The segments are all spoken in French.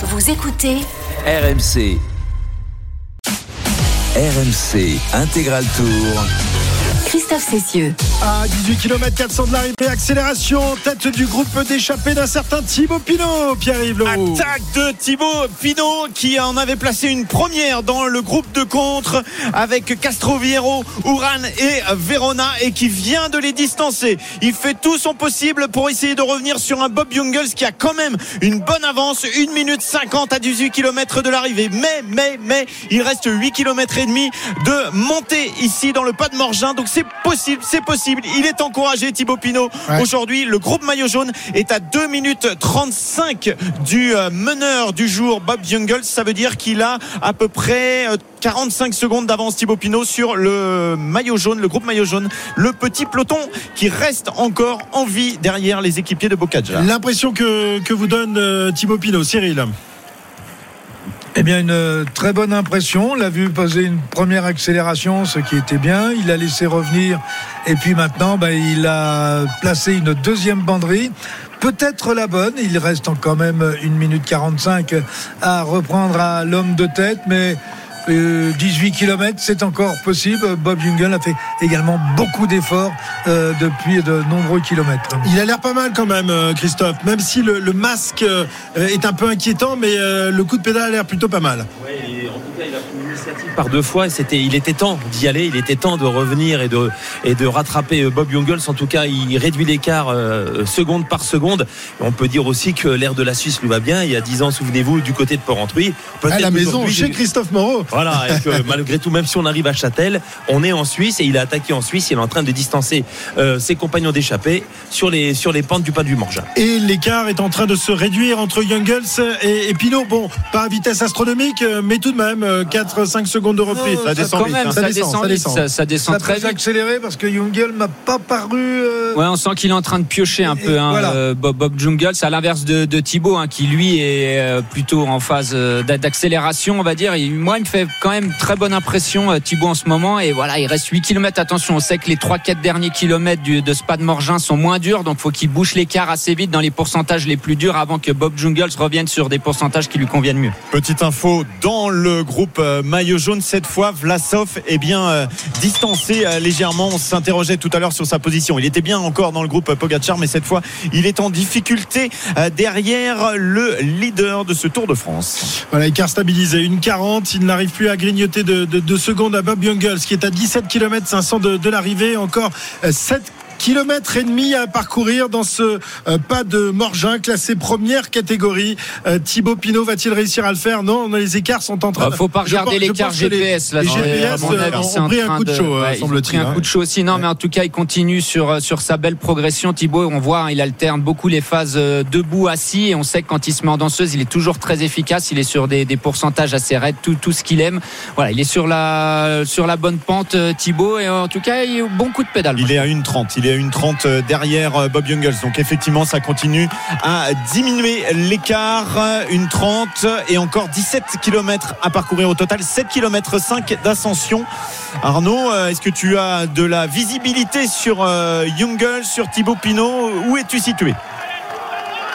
Vous écoutez RMC. RMC Intégral Tour. Christophe Cessieux. À 18 km 400 de l'arrivée, accélération, tête du groupe d'échappée d'un certain Thibaut Pinot, Pierre-Yves. Attaque de Thibaut Pinot qui en avait placé une première dans le groupe de contre avec Castroviero, Uran et Verona et qui vient de les distancer. Il fait tout son possible pour essayer de revenir sur un Bob Jungels qui a quand même une bonne avance, 1 minute 50 à 18 km de l'arrivée. Mais, mais, mais, il reste 8 km et demi de montée ici dans le pas de Morgin. Donc c'est possible, c'est possible. Il est encouragé Thibaut Pinot. Ouais. Aujourd'hui, le groupe maillot jaune est à 2 minutes 35 du euh, meneur du jour, Bob Jungels. Ça veut dire qu'il a à peu près euh, 45 secondes d'avance Thibaut Pinot sur le maillot jaune, le groupe maillot jaune, le petit peloton qui reste encore en vie derrière les équipiers de Bocaglia. L'impression que, que vous donne euh, Thibaut Pinot, Cyril. Eh bien, une euh, très bonne impression. On l'a vu poser une première accélération, ce qui était bien. Il a laissé revenir. Et puis maintenant, ben, il a placé une deuxième banderie. Peut-être la bonne. Il reste quand même une minute 45 à reprendre à l'homme de tête. Mais euh, 18 km, c'est encore possible. Bob Jungel a fait également beaucoup d'efforts euh, depuis de nombreux kilomètres. Il a l'air pas mal quand même, euh, Christophe, même si le, le masque euh, est un peu inquiétant, mais euh, le coup de pédale a l'air plutôt pas mal. Ouais, et en tout cas, il a pris l'initiative par deux fois. C'était, il était temps d'y aller. Il était temps de revenir et de et de rattraper euh, Bob Jungels. En tout cas, il réduit l'écart euh, seconde par seconde. On peut dire aussi que l'air de la Suisse lui va bien. Il y a dix ans, souvenez-vous, du côté de Port-Rentruy. À la maison, chez Christophe Moreau. Voilà, et que malgré tout, même si on arrive à Châtel, on est en Suisse et il a attaqué en Suisse. Il est en train de distancer euh, ses compagnons d'échappée sur les sur les pentes du pas du Morgin. Et l'écart est en train de se réduire entre Jungels et, et Pinot. Bon, pas à vitesse astronomique, euh, mais tout de même, 4-5 secondes de reprise. Ça descend vite, hein. ça, Ça descend, ça vite, descend. ça, descend Ça très vite. accéléré parce que Jungel m'a pas paru. euh, Ouais, on sent qu'il est en train de piocher un Et peu, hein, voilà. euh, Bob, Bob Jungels, à l'inverse de, de Thibaut, hein, qui lui est euh, plutôt en phase euh, d'a- d'accélération, on va dire. Et moi, il me fait quand même très bonne impression, euh, Thibaut, en ce moment. Et voilà, il reste 8 km. Attention, on sait que les 3-4 derniers kilomètres du, de Spa de Morgin sont moins durs, donc faut qu'il bouche l'écart assez vite dans les pourcentages les plus durs avant que Bob Jungels revienne sur des pourcentages qui lui conviennent mieux. Petite info dans le groupe euh, maillot jaune cette fois Vlasov est bien euh, distancé euh, légèrement on s'interrogeait tout à l'heure sur sa position il était bien encore dans le groupe Pogacar mais cette fois il est en difficulté euh, derrière le leader de ce Tour de France Voilà, écart stabilisé. Une 40. Il n'arrive plus à grignoter de, de, de secondes à Bob Jungels, qui est à 17 km 500 de, de l'arrivée. Encore euh, 7 kilomètres et demi à parcourir dans ce euh, pas de Morgin classé première catégorie. Euh, Thibaut Pinot va-t-il réussir à le faire? Non, les écarts sont en train. Euh, faut pas regarder l'écart GPS là. les GPS, à mon euh, avis, ont- pris un coup de chaud, ouais, ils ont semble-t-il, pris un hein. coup de chaud aussi. Non, mais en tout cas, il continue sur sur sa belle progression. Thibaut, on voit, hein, il alterne beaucoup les phases debout, assis, et on sait que quand il se met en danseuse, il est toujours très efficace. Il est sur des, des pourcentages assez raides, tout tout ce qu'il aime. Voilà, il est sur la sur la bonne pente, Thibaut, et en tout cas, il a eu bon coup de pédale. il est à 1,30 il est à 1,30 euh, derrière euh, Bob Jungels. Donc effectivement ça continue à diminuer l'écart. Euh, une 30 et encore 17 km à parcourir au total. 7 km 5 d'ascension. Arnaud euh, est-ce que tu as de la visibilité sur euh, Jungels sur Thibaut Pinot? Où es-tu situé?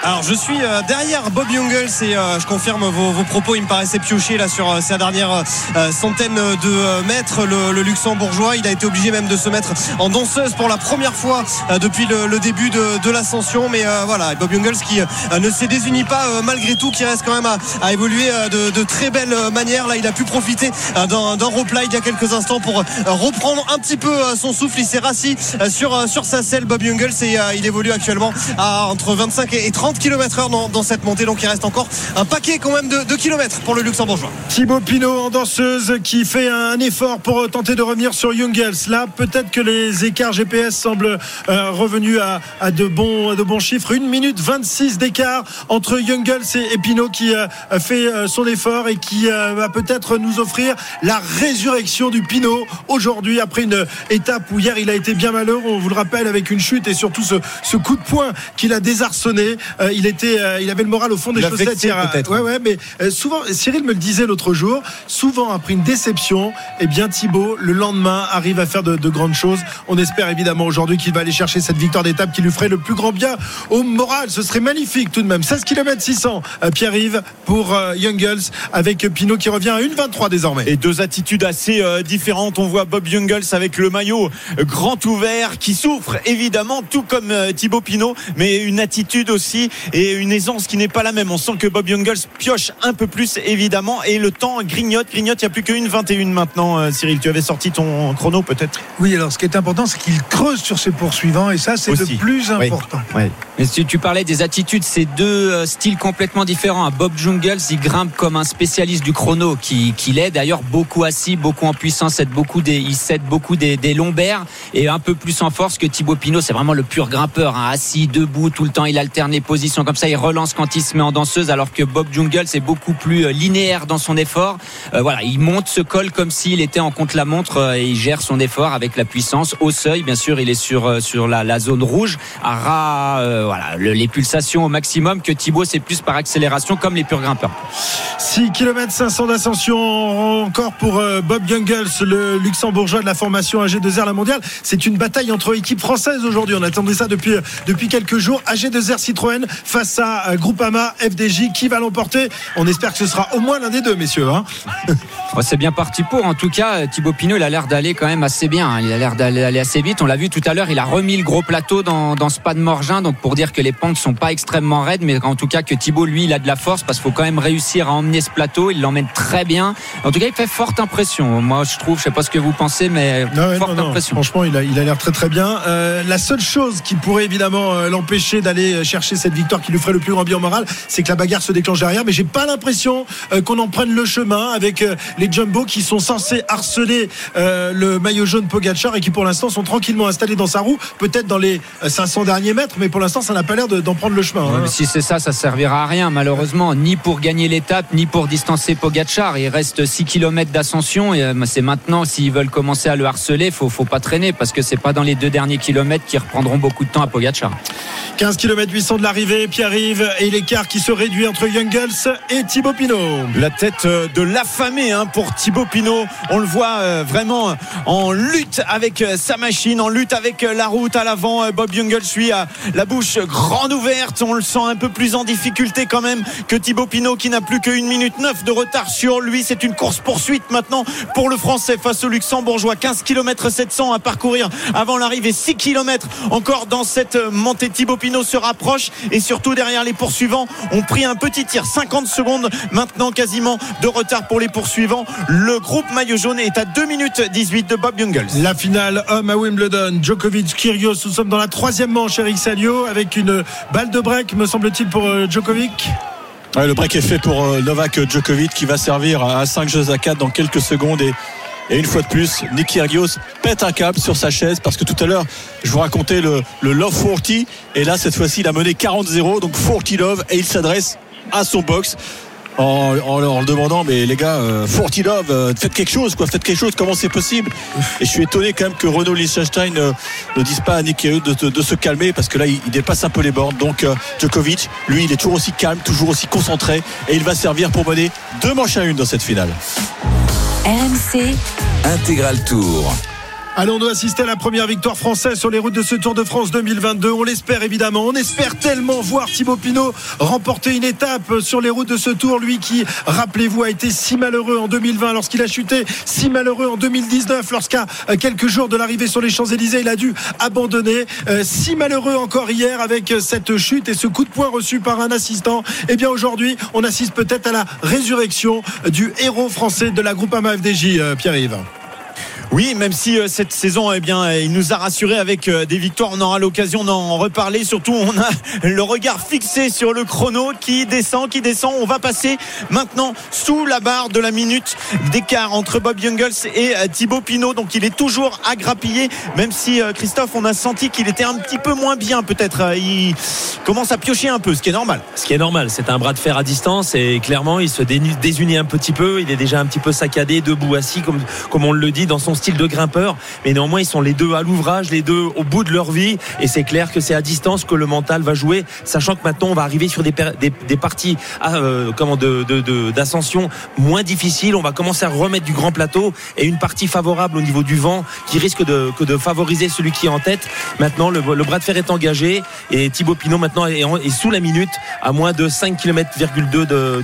Alors je suis euh, derrière Bob Jungels et euh, je confirme vos, vos propos. Il me paraissait piocher là sur euh, sa dernière centaine de mètres. Le, le Luxembourgeois, il a été obligé même de se mettre en danseuse pour la première fois depuis le, le début de, de l'ascension. Mais euh, voilà, Bob Jungels qui ne s'est désunit pas malgré tout, qui reste quand même à, à évoluer de, de très belle manière. Là, il a pu profiter d'un repli il y a quelques instants pour reprendre un petit peu son souffle. Il s'est rassis sur, sur sa selle, Bob Jungels, et il évolue actuellement à entre 25 et 30 km heure dans, cette montée. Donc il reste encore un paquet quand même de, de kilomètres pour le luxembourgeois. Thibaut Pinot en danseuse qui fait un effort pour tenter de revenir sur Jungels. Là, peut-être que les écarts GPS semblent euh, revenus à, de, bons, chiffres. 1 minute 26 d'écart entre Jungels et, Pinot qui euh, fait euh, son effort et qui va peut-être nous offrir la résurrection du Pinot aujourd'hui après une étape où hier il a été bien malheureux, on vous le rappelle, avec une chute et surtout ce, ce coup de poing qu'il a désarçonné. Euh, il était, euh, il avait le moral au fond des chaussettes. hier. peut-être. Ouais, ouais, mais euh, souvent, Cyril me le disait l'autre jour, souvent après une déception, eh bien Thibaut, le lendemain, arrive à faire de, de grandes choses. On espère évidemment aujourd'hui qu'il va aller chercher cette victoire d'étape qui lui ferait le plus grand bien au moral. Ce serait magnifique tout de même. 16 km 600, euh, Pierre-Yves pour euh, Young Girls avec Pinot qui revient à 1,23 désormais. Et deux attitudes assez euh, différentes. On voit Bob Jungels avec le maillot euh, grand ouvert qui souffre évidemment, tout comme euh, Thibaut Pinot, mais une attitude aussi et une aisance qui n'est pas la même. On sent que Bob Jungels pioche un peu plus évidemment et le temps grignote, grignote. Il n'y a plus qu'une 21 maintenant. euh, Cyril, tu avais sorti ton chrono peut-être? Oui, alors ce qui est important, c'est qu'il creuse sur ses poursuivants et ça, c'est le plus Oui. important. Mais si tu parlais des attitudes, c'est deux euh, styles complètement différents. Bob Jungels, il grimpe comme un spécialiste du chrono qui, qui l'est. D'ailleurs, beaucoup assis, beaucoup en puissance, aide beaucoup des, il cède beaucoup des, des lombaires et un peu plus en force que Thibaut Pinot. C'est vraiment le pur grimpeur, hein. assis, debout tout le temps. Il alterne les positions comme ça. Il relance quand il se met en danseuse, alors que Bob Jungels est beaucoup plus euh, linéaire dans son effort. Euh, voilà, il monte ce col comme s'il était en contre-la-montre euh, et il gère son effort avec la puissance au seuil. Bien sûr, il est sur sur la, zone rouge, à ras, voilà, le- les pulsations au maximum. Que Thibaut, c'est plus par accélération, comme les purs grimpeurs. 6 km 500 d'ascension encore pour Bob Jungels, le luxembourgeois de la formation AG2R la mondiale. C'est une bataille entre équipes françaises aujourd'hui. On attendait ça depuis, depuis quelques jours. AG2R Citroën face à euh, Groupama FDJ. Qui va l'emporter On espère que ce sera au moins l'un des deux, messieurs. hein. C'est bien parti pour. En tout cas, euh, Thibaut Pinot, il a l'air d'aller quand même assez bien. hein. Il a l'air d'aller aller assez vite. On l'a vu tout à l'heure. Il a remis le gros plateau dans, dans ce pas de Morgin. Donc, pour dire que les pentes sont pas extrêmement raides, mais en tout cas que Thibaut, lui, il a de la force parce qu'il faut quand même réussir à emmener ce plateau. Il l'emmène très bien. En tout cas, il fait forte impression. Moi, je trouve, je sais pas ce que vous pensez, mais Non, forte non, non. impression. Franchement, il a il a l'air très très bien. Euh, la seule chose qui pourrait évidemment l'empêcher d'aller chercher cette victoire qui lui ferait le plus grand bien moral, c'est que la bagarre se déclenche derrière. Mais j'ai pas l'impression euh, qu'on en prenne le chemin avec euh, les Jumbo qui sont censés harceler euh, le maillot jaune Pogachar et qui pour l'instant sont tranquillement installés dans sa roue, peut-être dans les euh, 500 derniers mètres, mais pour l'instant ça n'a pas l'air de- d'en prendre le chemin. Ouais, hein. si c'est ça, ça servira à rien, malheureusement, ni pour gagner l'étape, ni pour distancer Pogachar. Il reste 6 km d'ascension et c'est maintenant, s'ils veulent commencer à le harceler, faut, faut pas traîner parce que c'est pas dans les deux derniers kilomètres qui reprendront beaucoup de temps à Pogachar. 15 km 800 de l'arrivée, Pierre-Yves et l'écart qui se réduit entre Jungels et Thibaut Pinot. La tête euh, de l'affamé hein, pour Thibaut Pinot. On le voit euh, vraiment en lutte avec euh, sa machine, en lutte avec euh, la route à l'avant. Euh, Bob Jungels, lui, a la bouche grande ouverte. On le sent un peu plus en difficulté quand même que Thibaut Pinot qui n'a plus que 1 minute 9 de retard sur lui. C'est une course-poursuite maintenant pour le Français face au Luxembourgeois. 15 km 700 à parcourir avant l'arrivée. 6 km encore dans cette euh, montée. Thibaut Pinot se rapproche et surtout derrière les poursuivants ont pris un petit tir. 50 secondes maintenant quasiment de retard pour les poursuivants. Le groupe maillot jaune est à 2 minutes 18 de Bob Jungels. La finale homme à Wimbledon, Djokovic, Kyrgios. Nous sommes dans la troisième manche, Eric Salio, avec une balle de break, me semble-t-il, pour euh, Djokovic. Ouais, le break est fait pour euh, Novak Djokovic qui va servir à 5 jeux à 4 dans quelques secondes et, et une fois de plus, Nick Kyrgios pète un câble sur sa chaise parce que tout à l'heure, je vous racontais le, le Love 40 et là, cette fois-ci, il a mené 40-0, donc 40 Love et il s'adresse à son box. En, en leur demandant mais les gars euh, 40 Love euh, faites quelque chose quoi faites quelque chose comment c'est possible? Et je suis étonné quand même que Renaud Liechtenstein euh, ne dise pas à Nick Kyrgios de, de- de se calmer parce que là il, il dépasse un peu les bornes. Donc euh, Djokovic lui il est toujours aussi calme toujours aussi concentré et il va servir pour mener deux manches à une dans cette finale. RMC, Intégral Tour. Allons nous assister à la première victoire française sur les routes de ce Tour de France 2022. On l'espère évidemment. On espère tellement voir Thibaut Pinot remporter une étape sur les routes de ce Tour. Lui qui, rappelez-vous, a été si malheureux en 2020 lorsqu'il a chuté, si malheureux en 2019 lorsqu'à euh, quelques jours de l'arrivée sur les Champs-Élysées, il a dû abandonner. Euh, si malheureux encore hier avec euh, cette chute et ce coup de poing reçu par un assistant. Eh bien aujourd'hui, on assiste peut-être à la résurrection du héros français de la Groupama FDJ, euh, Pierre-Yves. Oui, même si euh, cette saison, eh bien, il nous a rassuré avec euh, des victoires. On aura l'occasion d'en reparler. Surtout, on a le regard fixé sur le chrono qui descend, qui descend. On va passer maintenant sous la barre de la minute d'écart entre Bob Jungels et euh, Thibaut Pinot. Donc, il est toujours à grappiller, même si Christophe, on a senti qu'il était un petit peu moins bien, peut-être. Il commence à piocher un peu, ce qui est normal. Ce qui est normal, c'est un bras de fer à distance et clairement il se désunit un petit peu. Il est déjà un petit peu saccadé, debout, assis, comme, comme on le dit dans son style de grimpeur, mais néanmoins ils sont les deux à l'ouvrage, les deux au bout de leur vie, et c'est clair que c'est à distance que le mental va jouer, sachant que maintenant on va arriver sur des, parties à, euh, comment de, d'ascension moins difficiles. On va commencer à remettre du grand plateau et une partie favorable au niveau du vent qui risque de, de favoriser celui qui est en tête. Maintenant, le, bras de fer est engagé et Thibaut Pinot maintenant est, sous la minute à moins de 5 km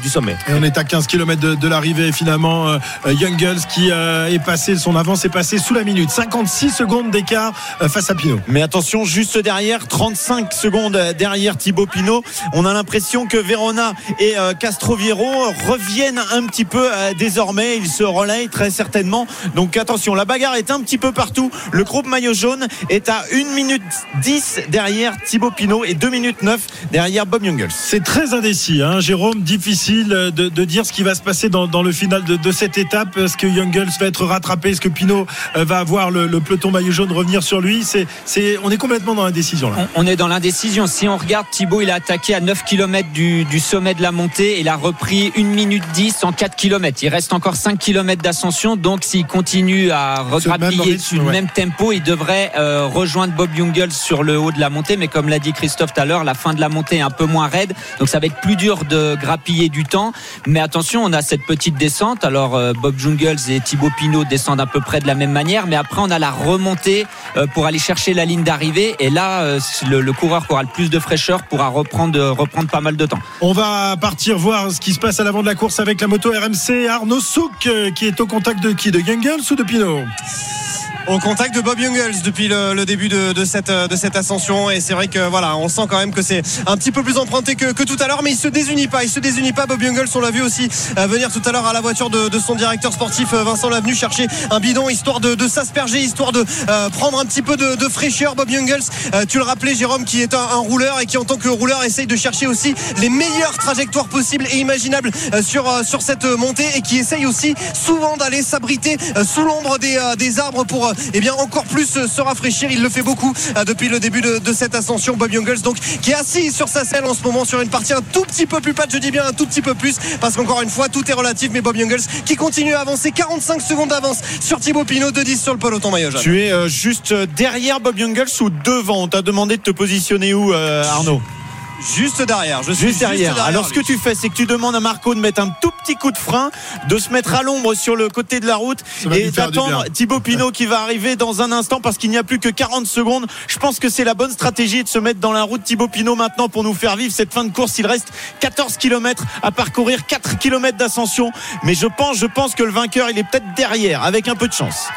du sommet. Et on est à 15 km de, l'arrivée finalement. Euh, Young Girls qui euh, est passé, son avance est passée sous la minute. 56 secondes d'écart euh, face à Pinot. Mais attention, juste derrière, 35 secondes derrière Thibaut Pinot. On a l'impression que Verona et Castroviero reviennent un petit peu désormais. Ils se relayent très certainement. Donc attention, la bagarre est un petit peu partout. Le groupe maillot jaune est à 1 minute 10 derrière Thibaut Pinot et 2 minutes 9 derrière Bob Jungels. C'est très indécis, hein, Jérôme. Difficile de, dire ce qui va se passer dans, le final de, cette étape. Est-ce que Jungels va être rattrapé? Est-ce que Pinot euh, va avoir le, peloton maillot jaune revenir sur lui c'est, On est complètement dans l'indécision. Là. On, est dans l'indécision. Si on regarde Thibaut, il a attaqué à 9 km du, sommet de la montée. Il a repris 1 minute 10 en 4 km. Il reste encore 5 km d'ascension. Donc s'il continue à regrappiller sur le même tempo, il devrait euh, rejoindre Bob Jungels sur le haut de la montée. Mais comme l'a dit Christophe tout à l'heure, la fin de la montée est un peu moins raide. Donc ça va être plus dur de grappiller du temps. Mais attention, on a cette petite descente. Alors euh, Bob Jungels et Thibaut Pinot descendent à peu près de la même manière. Mais après, on a la remontée euh, pour aller chercher la ligne d'arrivée. Et là, le, coureur qui aura le plus de fraîcheur pourra reprendre, reprendre pas mal de temps. On va partir voir ce qui se passe à l'avant de la course avec la moto RMC. Arnaud Souk qui est au contact de qui? De Jungels ou de Pinot? Au contact de Bob Jungels depuis le, début de, cette, de cette ascension. Et c'est vrai que voilà on sent quand même que c'est un petit peu plus emprunté que, tout à l'heure. Mais il se désunit pas il se désunit pas. Bob Jungels on l'a vu aussi euh, venir tout à l'heure à la voiture de, son directeur sportif euh, Vincent Lavenu chercher un bidon histoire de, s'asperger histoire de euh, prendre un petit peu de, fraîcheur. Bob Jungels tu le rappelais Jérôme qui est un, rouleur et qui en tant que rouleur essaye de chercher aussi les meilleures trajectoires possibles et imaginables sur, sur cette montée et qui essaye aussi souvent d'aller s'abriter sous l'ombre des, des arbres pour eh bien encore plus se rafraîchir. Il le fait beaucoup euh, depuis le début de, cette ascension. Bob Youngles donc qui est assis sur sa selle en ce moment sur une partie un tout petit peu plus plate. Je dis bien un tout petit peu plus parce qu'encore une fois tout est relatif. Mais Bob Youngles qui continue à avancer 45 secondes d'avance sur Thibaut Pinot de 10 sur le peloton maillot. Tu es euh, juste derrière Bob Youngles ou devant? On t'a demandé de te positionner où euh, Arnaud? Juste derrière. Je suis juste derrière. Alors ce que tu fais, c'est que tu demandes à Marco de mettre un tout petit coup de frein, de se mettre à l'ombre sur le côté de la route et d'attendre Thibaut Pinot qui va arriver dans un instant parce qu'il n'y a plus que 40 secondes. Je pense que c'est la bonne stratégie de se mettre dans la route Thibaut Pinot maintenant pour nous faire vivre cette fin de course. Il reste 14 km à parcourir, 4 km d'ascension. Mais je pense, je pense que le vainqueur, il est peut-être derrière avec un peu de chance.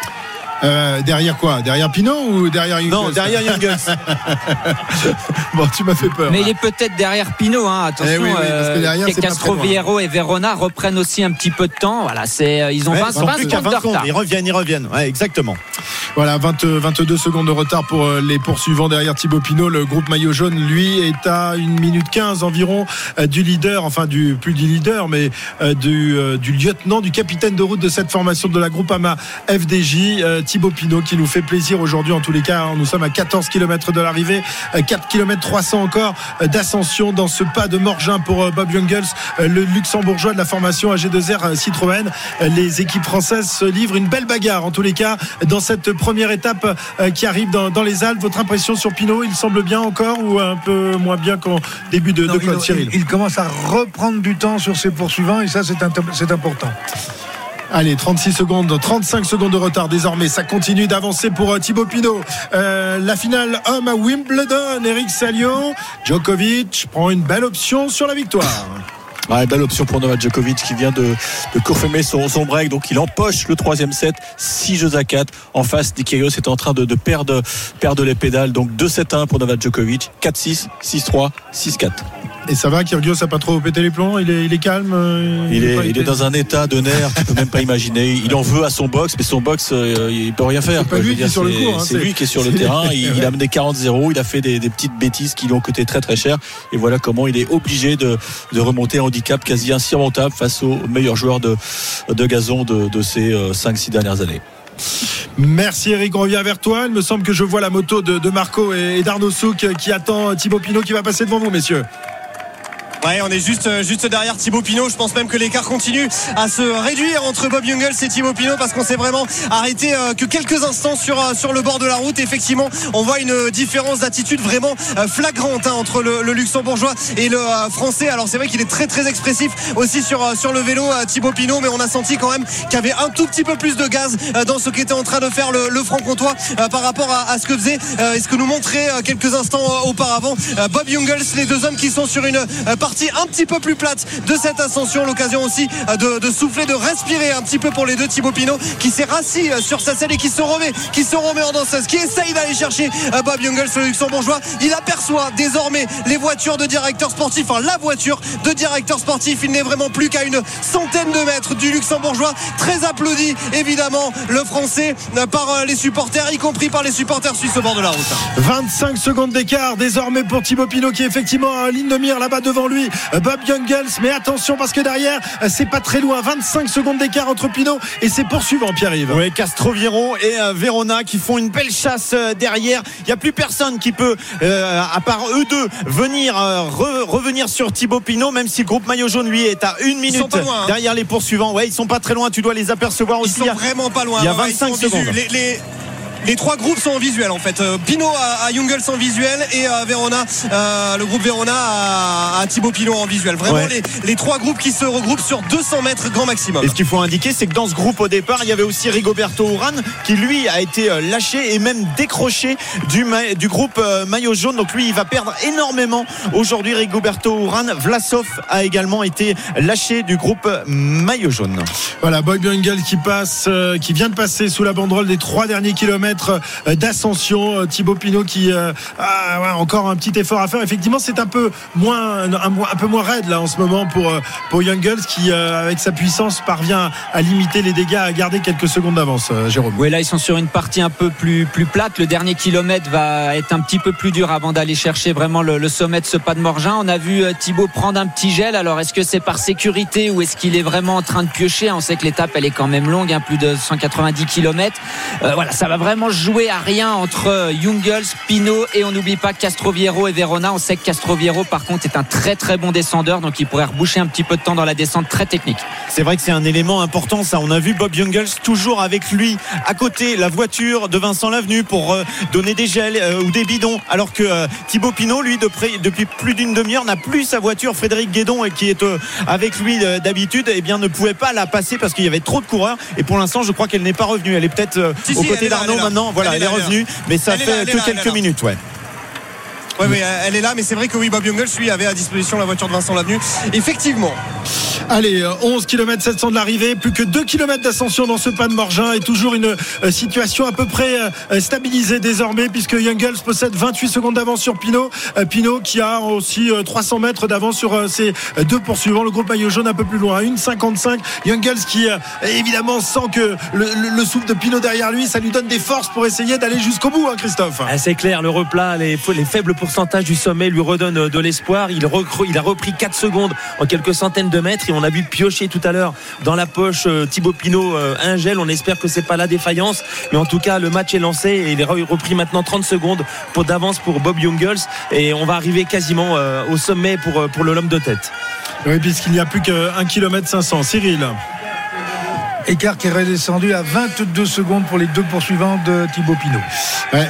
Euh, derrière quoi? Derrière Pinot ou derrière Young Non, derrière Young bon, tu m'as fait peur. Mais il est peut-être derrière Pinot. Hein. Attention, eh euh, Castro Vieiro et Verona reprennent aussi un petit peu de temps. Voilà, c'est euh, ils ont 20, 20 secondes de retard. Ils reviennent, ils reviennent. Ouais, exactement. Voilà, 20, 22 secondes de retard pour les poursuivants derrière Thibaut Pinot. Le groupe maillot jaune, lui, est à 1 minute 15 environ du leader, enfin du plus du leader, mais du, du lieutenant, du capitaine de route de cette formation de la Groupama FDJ. Thibaut Pinot qui nous fait plaisir aujourd'hui en tous les cas. Nous sommes à 14 km de l'arrivée, 4 km 300 encore d'ascension dans ce pas de Morgin pour euh, Bob Jungels, euh, le luxembourgeois de la formation AG2R euh, Citroën. Les équipes françaises se livrent une belle bagarre en tous les cas dans cette première étape qui arrive dans, les Alpes. Votre impression sur Pinot, il semble bien encore ou un peu moins bien qu'en début de, de Cyril? il, commence à reprendre du temps sur ses poursuivants et ça c'est important. Allez, 36 secondes, 35 secondes de retard désormais. Ça continue d'avancer pour euh, Thibaut Pinot. Euh, la finale homme à Wimbledon. Eric Salio. Djokovic prend une belle option sur la victoire. Belle option pour Novak Djokovic qui vient de, de confirmer son, break. Donc il empoche le troisième set, 6 jeux à 4. En face, Nikirios est en train de, de perdre, perdre les pédales. Donc 2-7-1 pour Novak Djokovic, 4-6, 6-3, 6-4. Et ça va, Kyrgios n'a pas trop pété les plombs il est, il est calme euh, Il, est, il est, dans un état de nerf, tu peux même pas imaginer. Il en veut à son box, mais son box, euh, il peut rien faire. C'est lui, qui est sur le hein, c'est lui qui est sur le terrain. Il, a amené 40-0, il a fait des, des, petites bêtises qui lui ont coûté très très cher. Et voilà comment il est obligé de, de remonter un handicap quasi insurmontable face aux meilleurs joueurs de, de gazon de, de ces 5-6 euh, dernières années. Merci Eric, on revient vers toi. Il me semble que je vois la moto de, de Marco et d'Arnaud Souk qui attend Thibaut Pinot qui va passer devant vous, messieurs. Ouais, on est juste, euh, juste derrière Thibaut Pinot. Je pense même que l'écart continue à se réduire entre Bob Jungels et Thibaut Pinot parce qu'on s'est vraiment arrêté euh, que quelques instants sur, euh, sur le bord de la route. Effectivement, on voit une différence d'attitude vraiment flagrante hein, entre le, luxembourgeois et le français. Alors c'est vrai qu'il est très très expressif aussi sur, sur le vélo Thibaut Pinot, mais on a senti quand même qu'il y avait un tout petit peu plus de gaz dans ce qu'était en train de faire le, le franc-comtois par rapport à, ce que faisait et ce que nous montrait quelques instants auparavant Bob Jungels, les deux hommes qui sont sur une partie un petit peu plus plate de cette ascension. L'occasion aussi euh, de, souffler, de respirer un petit peu pour les deux Thibaut Pinot qui s'est rassis euh, sur sa selle et qui se remet, qui se remet en danseuse, qui essaye d'aller chercher euh, Bob Jungels, le luxembourgeois. Il aperçoit désormais les voitures de directeur sportif, enfin la voiture de directeur sportif. Il n'est vraiment plus qu'à une centaine de mètres du luxembourgeois. Très applaudi, évidemment, le français par les supporters, y compris par les supporters suisses au bord de la route. 25 secondes d'écart désormais pour Thibaut Pinot qui est effectivement en ligne de mire là-bas devant lui. Bob Jungels. Mais attention parce que derrière, c'est pas très loin. 25 secondes d'écart entre Pinot et ses poursuivants, Pierre-Yves. Oui, Castroviero et euh, Verona qui font une belle chasse euh, derrière. Il n'y a plus personne qui peut, euh, à part eux deux, venir revenir sur Thibaut Pinot, même si le groupe maillot jaune lui est à une minute hein. derrière les poursuivants. Ouais, ils sont pas très loin. Tu dois les apercevoir aussi. Ils sont vraiment pas loin. Il y a 25 secondes les trois groupes sont en visuel en fait. Euh, Pinot à, à Jungels en visuel et à Verona, euh, le groupe Verona à, à Thibaut Pinot en visuel. Vraiment les, trois groupes qui se regroupent sur 200 mètres grand maximum. Et ce qu'il faut indiquer, c'est que dans ce groupe au départ, il y avait aussi Rigoberto Urán qui lui a été euh, lâché et même décroché du, du groupe maillot jaune. Donc lui, il va perdre énormément aujourd'hui. Rigoberto Urán, Vlasov a également été lâché du groupe maillot jaune. Voilà, Boy Jungels qui passe, qui vient de passer sous la banderole des trois derniers kilomètres euh, d'ascension. Euh, Thibaut Pinot qui euh, a encore un petit effort à faire. Effectivement, c'est un peu moins un, peu moins raide là en ce moment pour pour Youngles qui avec sa puissance parvient à limiter les dégâts, à garder quelques secondes d'avance. Jérôme. Oui, là ils sont sur une partie un peu plus plus plate. Le dernier kilomètre va être un petit peu plus dur avant d'aller chercher vraiment le, sommet de ce pas de Morgin. On a vu Thibaut prendre un petit gel. Alors est-ce que c'est par sécurité ou est-ce qu'il est vraiment en train de piocher? On sait que l'étape elle est quand même longue, hein, plus de 190 km. voilà, ça va vraiment jouer à rien entre Jungels, Pinot et on n'oublie pas Castroviero et Verona. On sait que Castroviero par contre est un très très bon descendeur donc il pourrait reboucher un petit peu de temps dans la descente très technique. C'est vrai que c'est un élément important ça. On a vu Bob Jungels toujours avec lui à côté la voiture de Vincent Lavenu pour euh, donner des gels euh, ou des bidons alors que euh, Thibaut Pinot lui depuis plus d'une demi-heure n'a plus sa voiture Frédéric Guédon qui est avec lui d'habitude et eh bien ne pouvait pas la passer parce qu'il y avait trop de coureurs et pour l'instant je crois qu'elle n'est pas revenue. Elle est peut-être aux côtés d'Arnaud non, voilà, elle est, revenue, mais ça fait que quelques minutes, ouais. Oui, oui, elle est là, mais c'est vrai que oui, Bob Jungels, lui, avait à disposition la voiture de Vincent Lavenu. Effectivement. Allez, 11 km 700 de l'arrivée, plus que 2 km d'ascension dans ce pas de Morgin et toujours une euh, situation à peu près euh, stabilisée désormais puisque Youngles possède 28 secondes d'avance sur Pinot. Euh, Pinot qui a aussi 300 mètres d'avance sur ses deux poursuivants. Le groupe maillot jaune un peu plus loin, 1,55. Youngles qui évidemment sent que le, souffle de Pinot derrière lui, ça lui donne des forces pour essayer d'aller jusqu'au bout, hein, Christophe. Ah, c'est clair, le replat, les, les faibles pourcentages du sommet lui redonnent de l'espoir. Il, il a repris 4 secondes en quelques centaines de mètres on a vu piocher tout à l'heure dans la poche euh, Thibaut Pinot euh, un gel. On espère que c'est pas la défaillance, mais en tout cas le match est lancé et il est repris maintenant 30 secondes pour d'avance pour Bob Jungels et on va arriver quasiment euh, au sommet pour pour le l'homme de tête. Oui, puisqu'il n'y a plus qu'un kilomètre 500. Cyril. Écart qui est redescendu à 22 secondes pour les deux poursuivants de Thibaut Pinot.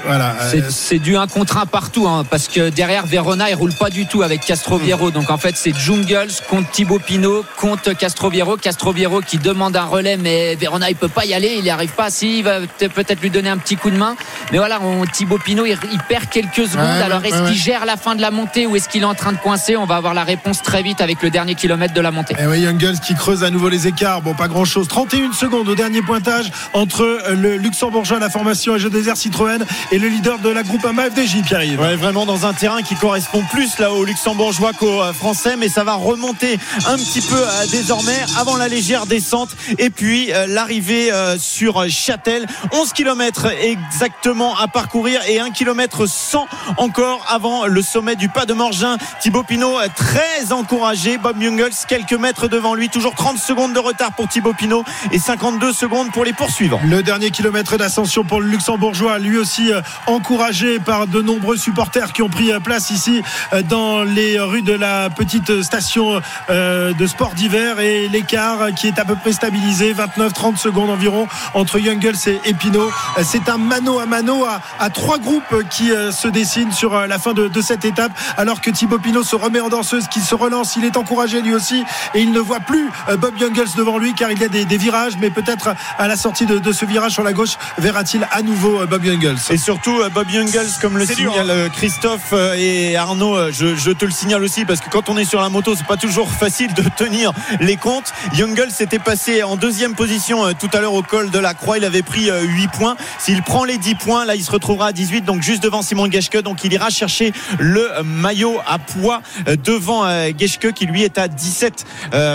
voilà. C'est du 1 contre 1 partout, hein, parce que derrière Verona, il roule pas du tout avec Castroviero. Donc en fait, c'est Jungles contre Thibaut Pinot contre Castroviero. Castroviero qui demande un relais, mais Verona, il peut pas y aller, il n'y arrive pas. Si, il va peut-être lui donner un petit coup de main. Mais voilà, on, Thibaut Pinot, il, perd quelques secondes. Alors est-ce qu'il gère la fin de la montée ou est-ce qu'il est en train de coincer? On va avoir la réponse très vite avec le dernier kilomètre de la montée. Et oui, Jungles qui creuse à nouveau les écarts. Bon, pas grand-chose. 31 une seconde au dernier pointage entre le luxembourgeois, la formation AG Désert Citroën et le leader de la groupe AMA FDJ, Pierre-Yves. Ouais, vraiment dans un terrain qui correspond plus là au luxembourgeois qu'au euh, français, mais ça va remonter un petit peu euh, désormais avant la légère descente et puis euh, l'arrivée sur Châtel. 11 km exactement à parcourir et 1 km 100 encore avant le sommet du pas de Morgin. Thibaut Pinot très encouragé. Bob Jungels quelques mètres devant lui, toujours 30 secondes de retard pour Thibaut Pinot et 52 secondes pour les poursuivants. Le dernier kilomètre d'ascension pour le luxembourgeois, lui aussi euh, encouragé par de nombreux supporters qui ont pris euh, place ici euh, dans les rues de la petite station de sport d'hiver et l'écart qui est à peu près stabilisé, 29-30 secondes environ entre Youngles et Pinot. C'est un mano à mano à, trois groupes qui se dessinent sur la fin de, cette étape alors que Thibaut Pinot se remet en danseuse, qui se relance, il est encouragé lui aussi et il ne voit plus Bob Youngles devant lui car il y a des, virages mais peut-être à la sortie de, ce virage sur la gauche verra-t-il à nouveau Bob Youngles. Et surtout Bob Youngles comme le signale hein. Christophe et Arnaud je, je, te le signale aussi parce que quand on est sur la moto c'est pas toujours facile de tenir les comptes. Youngles s'était passé en deuxième position euh, tout à l'heure au col de la Croix. Il avait pris 8 euh, points. S'il prend les 10 points là il se retrouvera à 18 donc juste devant Simon Geschke. Donc il ira chercher le maillot à poids euh, devant Geschke qui lui est à 17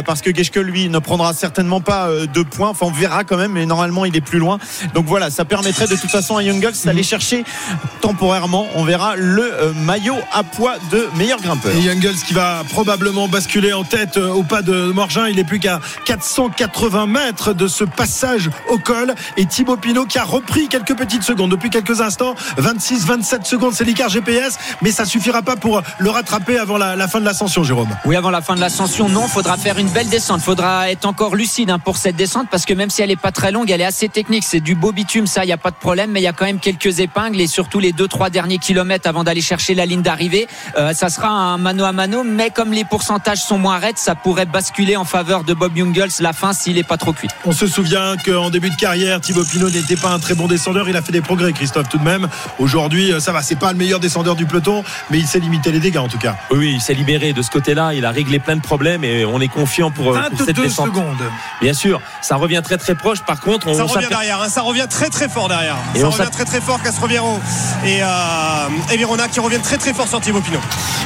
parce que Geschke lui ne prendra certainement pas de points enfin on verra quand même mais normalement il est plus loin. Donc voilà ça permettrait de toute façon à Youngles d'aller chercher temporairement. On verra le maillot à poids de meilleur grimpeur. Et Youngles qui va probablement basculer en tête au pas de Morgin. Il est plus qu'à 480 mètres de ce passage au col. Et Thibaut Pinot qui a repris quelques petites secondes. Depuis quelques instants 26 27 secondes c'est l'écart GPS mais ça suffira pas pour le rattraper avant la, fin de l'ascension Jérôme. Oui avant la fin de l'ascension non faudra faire une belle descente. Faudra être encore lucide hein, pour cette descente parce que même si elle est pas très longue elle est assez technique c'est du beau bitume ça il y a pas de problème mais il y a quand même quelques épingles et surtout les deux trois derniers kilomètres avant d'aller chercher la ligne d'arrivée euh, ça sera un mano à mano mais comme les pourcentages sont moins raides ça pourrait basculer en faveur de Bob Jungels la fin s'il n'est pas trop cuit. On se souvient qu'en début de carrière, Thibaut Pinot n'était pas un très bon descendeur. Il a fait des progrès, Christophe, tout de même. Aujourd'hui, euh, ça va. C'est pas le meilleur descendeur du peloton, mais il s'est limité les dégâts en tout cas. Oui, il s'est libéré de ce côté-là. Il a réglé plein de problèmes et on est confiant pour, euh, cette descente. secondes. Bien sûr, ça revient très très proche. Par contre, on ça revient derrière. Hein. ça revient très très fort derrière. Et ça revient très très fort Castroviero et, euh, et Verona qui reviennent très très fort sur Thibaut Pinot.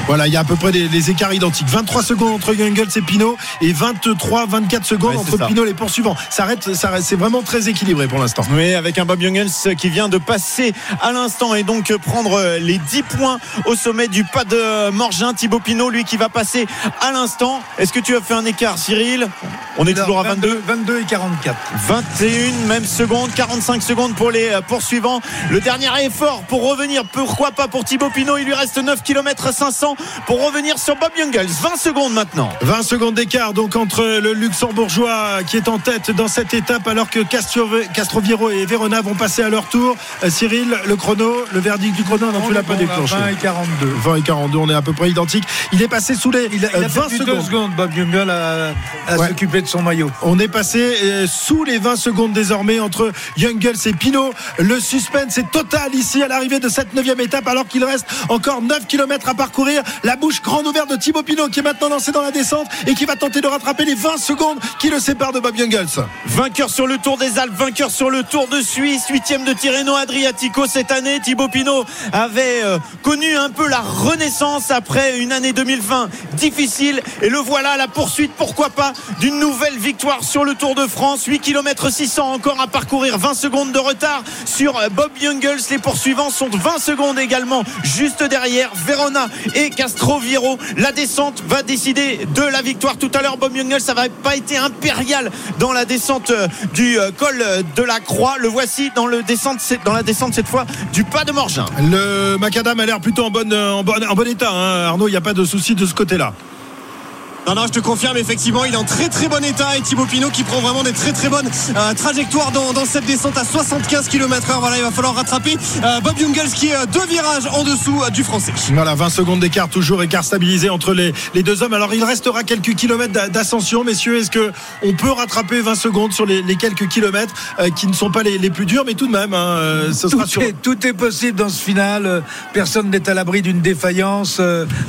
Voilà, il y a à peu près des, écarts identiques. 23 secondes entre Jungels et Pinot et 23, 24 secondes entre Pinot et les poursuivants. Ça arrête, ça c'est vraiment très équilibré pour l'instant. Oui, avec un Bob Jungels qui vient de passer à l'instant et donc prendre les 10 points au sommet du pas de Morgin. Thibaut Pinot, lui qui va passer à l'instant. Est-ce que tu as fait un écart, Cyril? On est toujours à 22 22 et 44. 21 même secondes, 45 secondes pour les poursuivants. Le dernier effort pour revenir, pourquoi pas pour Thibaut Pinot. Il lui reste 9 km 500 pour revenir sur Bob Jungels. 20 secondes maintenant. 20 secondes d'écart donc entre le luxembourgeois qui est en tête dans cette étape alors que Castroviero et Verona vont passer à leur tour. Euh, Cyril, le chrono, le verdict du chrono, non, tu l'as pas déclenché. 20 et 42. 20 et 42, on est à peu près identique. Il est passé sous les il a, 20 secondes. secondes. Bob Jungels à, s'occuper de son maillot. On est passé euh, sous les 20 secondes désormais entre Jungels et Pinot. Le suspense est total ici à l'arrivée de cette 9 étape alors qu'il reste encore 9 km à parcourir. La bouche grande ouverte de Thibaut Pinot qui est maintenant lancé dans la descente et qui va tenter de rattraper les 20 secondes qui le séparent de Bob Jungels. Vainqueur sur le Tour des Alpes, vainqueur sur le Tour de Suisse, huitième de Tirreno Adriatico cette année. Thibaut Pinot avait euh, connu un peu la renaissance après une année 2020 difficile et le voilà à la poursuite, pourquoi pas, d'une nouvelle victoire sur le Tour de France. 8 km 600 encore à parcourir, 20 secondes de retard sur euh, Bob Jungels. Les poursuivants sont 20 secondes également juste derrière Verona et Castroviero. La descente va décider de la victoire tout à l'heure. Bob Jungels, ça va pas été impérial dans la descente euh, du euh, col de la Croix. Le voici dans, la descente cette fois du pas de Morgin. Le macadam a l'air plutôt en bon état. Hein. Arnaud, il n'y a pas de souci de ce côté-là. Non, non, je te confirme, effectivement, il est en très très bon état et Thibaut Pinot qui prend vraiment des très très bonnes euh, trajectoires dans, cette descente à 75 km/h. Voilà, il va falloir rattraper euh, Bob Jungels qui est euh, deux virages en dessous du français. Voilà, 20 secondes d'écart, toujours écart stabilisé entre les, les, deux hommes. Alors il restera quelques kilomètres d'ascension, messieurs. Est-ce que on peut rattraper 20 secondes sur les, quelques kilomètres qui ne sont pas les, plus durs, mais tout de même, hein, ce sera tout, est, tout est possible dans ce final. Personne n'est à l'abri d'une défaillance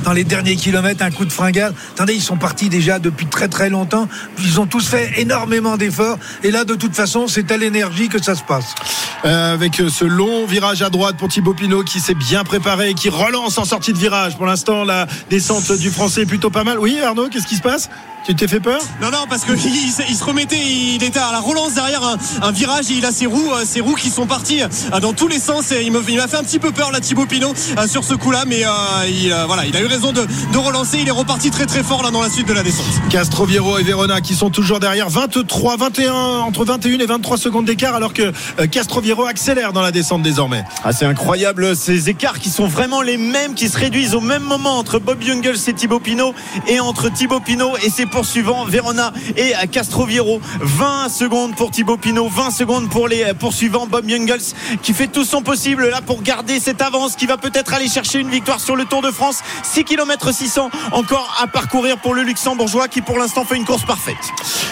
dans les derniers kilomètres, un coup de fringale. Attendez, ils sont partis déjà depuis très très longtemps. Ils ont tous fait énormément d'efforts. Et là, de toute façon, c'est à l'énergie que ça se passe. Euh, avec ce long virage à droite pour Thibaut Pinot qui s'est bien préparé et qui relance en sortie de virage. Pour l'instant, la descente du français est plutôt pas mal. Oui, Arnaud, qu'est-ce qui se passe? Tu t'es fait peur Non, non, parce qu'il il, se- il se remettait, il était à la relance derrière un, un virage et il a ses roues, euh, ses roues qui sont parties euh, dans tous les sens et il m'a fait un petit peu peur là Thibaut Pinot euh, sur ce coup-là, mais euh, il, euh, voilà, il a eu raison de, de relancer, il est reparti très très fort là dans la suite de la descente. Castroviero et Verona qui sont toujours derrière 23, 21, entre 21 et 23 secondes d'écart alors que euh, Castroviero accélère dans la descente désormais. Ah, c'est incroyable ces écarts qui sont vraiment les mêmes, qui se réduisent au même moment entre Bob Jungels et Thibaut Pinot et entre Thibaut Pinot et ses poursuivants Verona et Castroviero. 20 secondes pour Thibaut Pinot, 20 secondes pour les poursuivants Bob Jungels qui fait tout son possible là pour garder cette avance qui va peut-être aller chercher une victoire sur le Tour de France. 6 km 600 encore à parcourir pour le Luxembourgeois qui pour l'instant fait une course parfaite.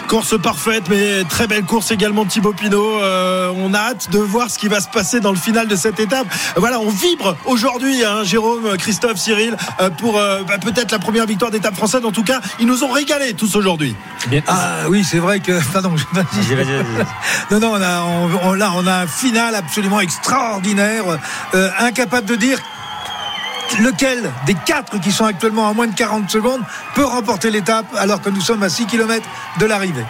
Course parfaite, mais très belle course également Thibaut Pinot. Euh, on a hâte de voir ce qui va se passer dans le final de cette étape. Voilà, on vibre aujourd'hui, hein, Jérôme, Christophe, Cyril, euh, pour euh, bah, peut-être la première victoire d'étape française. En tout cas, ils nous ont régalé tous aujourd'hui. Ah oui, c'est vrai que. Pardon, je- Vas-y, vas-y, vas-y. Non, non, on a, on- là, on a un final absolument extraordinaire, euh, incapable de dire lequel des quatre qui sont actuellement à moins de 40 secondes peut remporter l'étape alors que nous sommes à 6 km de l'arrivée?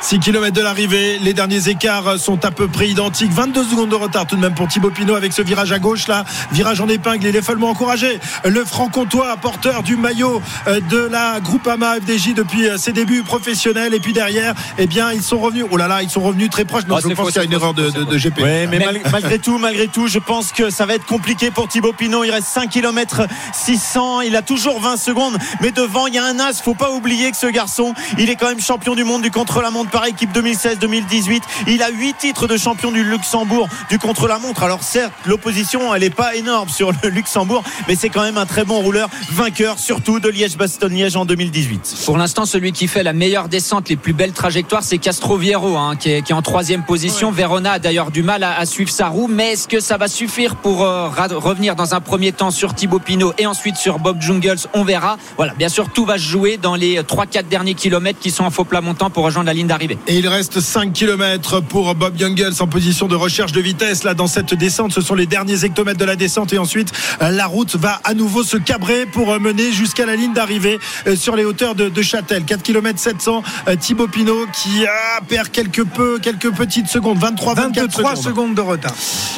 6 km de l'arrivée, les derniers écarts sont à peu près identiques. 22 secondes de retard tout de même pour Thibaut Pinot avec ce virage à gauche là, virage en épingle. Il est follement encouragé. Le franc-comtois, porteur du maillot euh, de la Groupama FDJ depuis euh, ses débuts professionnels. Et puis derrière, eh bien, ils sont revenus. Oh là là, ils sont revenus très proches. Non, Ah, je c'est pense faux, qu'il y a c'est une erreur de, faux, de- de GP. Ouais, mais Mais- mal- malgré tout, malgré tout, je pense que ça va être compliqué pour Thibaut Pinot. Il reste 5 km 600. Il a toujours 20 secondes. Mais devant, il y a un as. Faut pas oublier que ce garçon, il est quand même champion du monde du contre-la-montre par équipe 2016-2018. Il a 8 titres de champion du Luxembourg du contre-la-montre. Alors certes, l'opposition, elle est pas énorme sur le Luxembourg, mais c'est quand même un très bon rouleur, vainqueur surtout de Liège-Bastogne-Liège en 2018. Pour l'instant, celui qui fait la meilleure descente, les plus belles trajectoires, c'est Castroviero, hein, qui, est, qui est en troisième position. Verona a d'ailleurs du mal à, à suivre sa roue, mais est-ce que ça va suffire pour euh, revenir dans un premier temps sur Thibaut Pinot et ensuite sur Bob Jungels On verra. Voilà, bien sûr, tout va se jouer dans les 3-4 derniers kilomètres qui sont en faux plat montant pour rejoindre la ligne d'arrivée. Et il reste 5 km pour Bob Jungels en position de recherche de vitesse là dans cette descente. Ce sont les derniers hectomètres de la descente et ensuite euh, la route va à nouveau se cabrer pour euh, mener jusqu'à la ligne d'arrivée euh, sur les hauteurs de, de Châtel. 4 km 700. euh, Thibaut Pinot qui ah, perd quelque peu, quelques petites secondes. 23, 24 23 secondes. secondes de retard.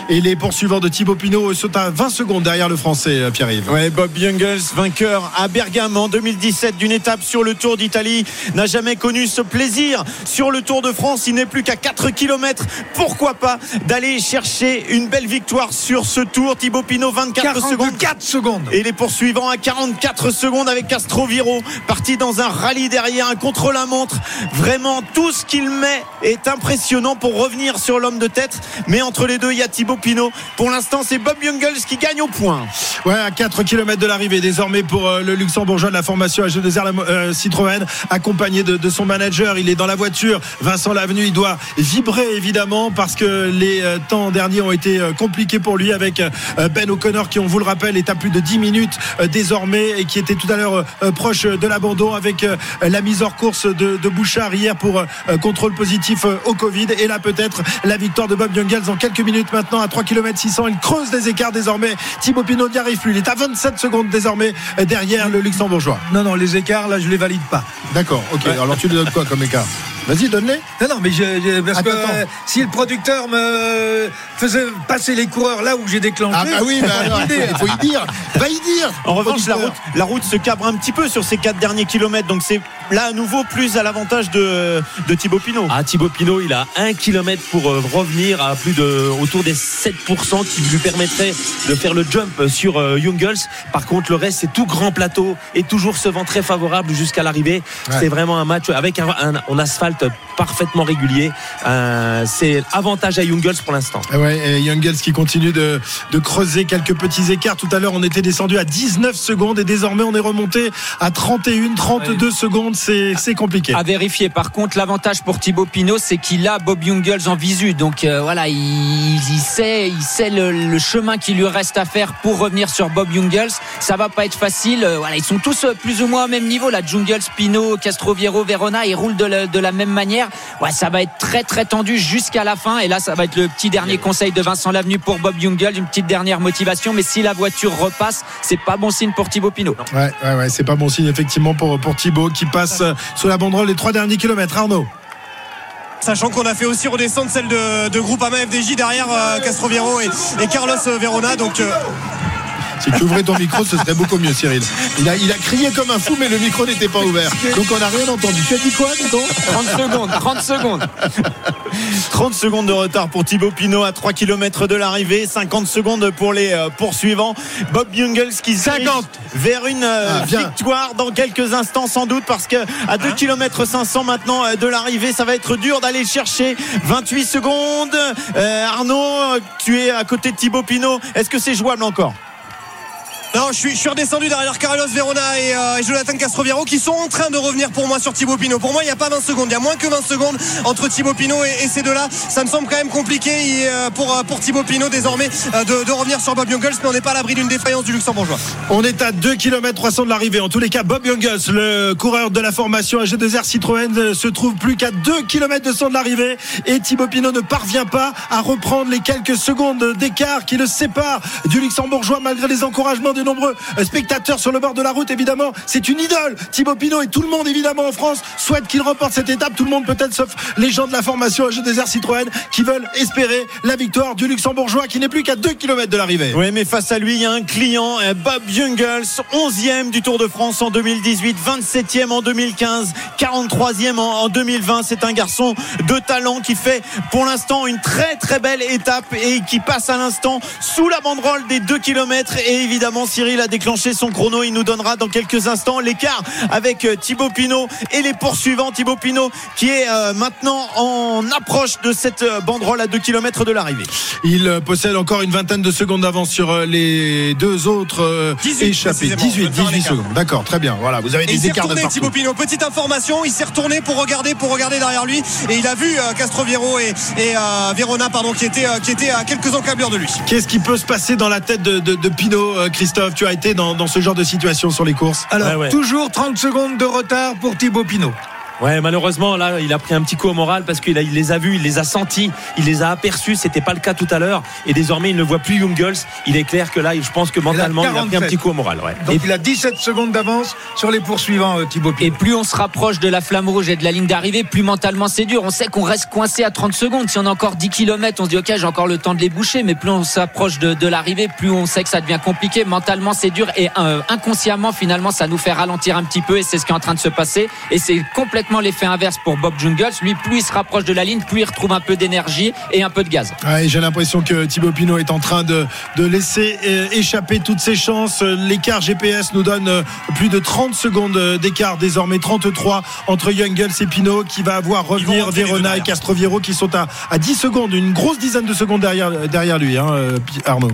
Et les poursuivants de Thibaut Pinot sont à 20 secondes derrière le français Pierre-Yves. Ouais, Bob Jungels, vainqueur à Bergame en 2017 d'une étape sur le Tour d'Italie, n'a jamais connu ce plaisir sur le Tour de France. Il n'est plus qu'à 4 km. Pourquoi pas d'aller chercher une belle victoire sur ce Tour? Thibaut Pinot, 24 secondes. 44 secondes. Et les poursuivants à 44 secondes avec Castroviro, parti dans un rallye derrière, un contre-la-montre. Vraiment, tout ce qu'il met est impressionnant pour revenir sur l'homme de tête. Mais entre les deux, il y a Thibaut Pinot. Pour l'instant, c'est Bob Jungels qui gagne au point. Ouais, à 4 km de l'arrivée désormais pour euh, le luxembourgeois de la formation AG2R euh, Citroën, accompagné de, son manager. Il est dans la voiture. Vincent Lavenu, il doit vibrer évidemment parce que les euh, temps derniers ont été compliqués pour lui avec Ben O'Connor qui, on vous le rappelle, est à plus de 10 minutes désormais et qui était tout à l'heure proche de l'abandon avec la mise hors course de, Bouchard hier pour contrôle positif au Covid. Et là, peut-être la victoire de Bob Jungels en quelques minutes maintenant à 3 km 600. Il creuse les écarts désormais. Thibaut Pinot n'y arrive plus. Il est à 27 secondes désormais euh, derrière le luxembourgeois. Non, non, les écarts, là, je les valide pas. D'accord, ok. Alors tu lui donnes quoi comme écart? Vas-y, donne-les. Non, non, mais je, je- parce Attends, que attends. euh, si le producteur me faisait passer les coureurs là où j'ai déclenché. Ah bah oui, bah alors, il faut y dire. Va y dire. En revanche, la route, la route se cabre un petit peu sur ces quatre derniers kilomètres. Donc c'est là à nouveau plus à l'avantage de, de Thibaut Pinot. Ah, Thibaut Pinot, il a un kilomètre pour euh, revenir à plus de autour des 7% qui lui permettrait de faire le jump sur euh, Jungels. Par contre, le reste, c'est tout grand plateau et toujours ce vent très favorable jusqu'à l'arrivée. Ouais. C'est vraiment un match avec un, asphalte parfaitement régulier. Euh, c'est avantage à Jungels pour l'instant. Ah Ouais, et Jungels qui continue de, de creuser quelques petits écarts. Tout à l'heure, on était descendu à 19 secondes et désormais, on est remonté à 31, 32 secondes. C'est c'est compliqué. À vérifier. Par contre, l'avantage pour Thibaut Pinot, c'est qu'il a Bob Jungels en visu. Donc euh, voilà, il, il sait, il sait le, le chemin qu'il lui reste à faire pour revenir sur Bob Jungels. Ça va pas être facile. Euh, Voilà, ils sont tous plus ou moins au même niveau. Là, Jungels, Pinot, Castroviero, Verona, ils roulent de la, de la même manière. Derrière, ouais, ça va être très très tendu jusqu'à la fin. Et là, ça va être le petit dernier conseil de Vincent Lavenu pour Bob Jungel, une petite dernière motivation. Mais si la voiture repasse, c'est pas bon signe pour Thibaut Pinot. Ouais, ouais, ouais, c'est pas bon signe effectivement pour, pour Thibaut qui passe euh, sous la banderole les trois derniers kilomètres. Arnaud. Sachant qu'on a fait aussi redescendre celle de, de Groupama FDJ derrière euh, Castroviero et, et Carlos Verona. Donc euh, Si tu ouvrais ton micro, ce serait beaucoup mieux, Cyril. Il a, il a crié comme un fou, mais le micro n'était pas ouvert. Donc on n'a rien entendu. Tu as dit quoi, Nico 30 secondes, 30 secondes. 30 secondes de retard pour Thibaut Pinot à 3 km de l'arrivée, 50 secondes pour les euh, poursuivants. Bob Jungels qui se dirige 50. vers une euh, Ah, victoire dans quelques instants sans doute parce que à 2 km 500 maintenant euh, de l'arrivée, ça va être dur d'aller le chercher. 28 secondes. Euh, Arnaud, tu es à côté de Thibaut Pinot. Est-ce que c'est jouable encore? Non, je suis, redescendu derrière Carlos Verona et, euh, Jonathan Castroviero qui sont en train de revenir pour moi sur Thibaut Pinot. Pour moi, il n'y a pas 20 secondes, il y a moins que 20 secondes entre Thibaut Pinot et, ces deux-là. Ça me semble quand même compliqué euh, pour, euh, pour Thibaut Pinot désormais de, revenir sur Bob Jungels, mais on n'est pas à l'abri d'une défaillance du Luxembourgeois. On est à 2 km 300 de l'arrivée. En tous les cas, Bob Jungels, le coureur de la formation AG2R Citroën, se trouve plus qu'à 2 km de son de l'arrivée. Et Thibaut Pinot ne parvient pas à reprendre les quelques secondes d'écart qui le séparent du Luxembourgeois malgré les encouragements de nombreux spectateurs sur le bord de la route. Évidemment, c'est une idole. Thibaut Pinot et tout le monde, évidemment, en France, souhaite qu'il remporte cette étape. Tout le monde, peut-être, sauf les gens de la formation AG2R Citroën qui veulent espérer la victoire du Luxembourgeois qui n'est plus qu'à 2 km de l'arrivée. Oui, mais face à lui, il y a un client, euh, Bob Jungels, 11e du Tour de France en 2018, 27e en 2015, 43e en, en 2020. C'est un garçon de talent qui fait pour l'instant une très très belle étape et qui passe à l'instant sous la banderole des 2 km. Et évidemment, Cyril a déclenché son chrono. Il nous donnera dans quelques instants l'écart avec euh, Thibaut Pinot et les poursuivants. Thibaut Pinot qui est euh, maintenant en approche de cette euh, banderole à 2 km de l'arrivée. Il possède encore une vingtaine de secondes d'avance sur les deux autres 18 échappés. précisément. 18, On peut faire un 18 écart. secondes. D'accord, très bien. Voilà, vous avez des écarts de retourné partout. Thibaut Pinot. Petite information, il s'est retourné pour regarder, pour regarder derrière lui, et il a vu Castroviero et, et euh, Verona, pardon, qui étaient, qui étaient à quelques encablures de lui. Qu'est-ce qui peut se passer dans la tête de, de, de Pinot, euh, Christophe Tu as été dans, dans ce genre de situation sur les courses Alors, Ouais, ouais. toujours 30 secondes de retard pour Thibaut Pinot. Ouais, malheureusement, là, il a pris un petit coup au moral parce qu'il il les a vus, il les a sentis, il les a aperçus. C'était pas le cas tout à l'heure. Et désormais, il ne voit plus Jungels. Il est clair que là, je pense que mentalement, il a, pris un 47. petit coup au moral. Ouais. Donc il a 17 secondes d'avance sur les poursuivants, euh, Thibaut Et Pinot. plus on se rapproche de la flamme rouge et de la ligne d'arrivée, plus mentalement c'est dur. On sait qu'on reste coincé à 30 secondes. Si on a encore 10 km, on se dit ok, j'ai encore le temps de les boucher. Mais plus on s'approche de, de l'arrivée, plus on sait que ça devient compliqué. Mentalement c'est dur et euh, inconsciemment finalement ça nous fait ralentir un petit peu et c'est ce qui est en train de se passer. Et c'est complètement l'effet inverse pour Bob Jungels. Lui, plus il se rapproche de la ligne, plus il retrouve un peu d'énergie et un peu de gaz. Ouais, J'ai l'impression que Thibaut Pinot est en train de, de laisser euh, échapper toutes ses chances. L'écart GPS nous donne euh, plus de 30 secondes euh, d'écart, désormais 33 entre Jungels et Pinot, qui va avoir revenir Verona et derrière. Castroviero qui sont à, à 10 secondes, une grosse dizaine de secondes derrière, derrière lui, hein, Arnaud.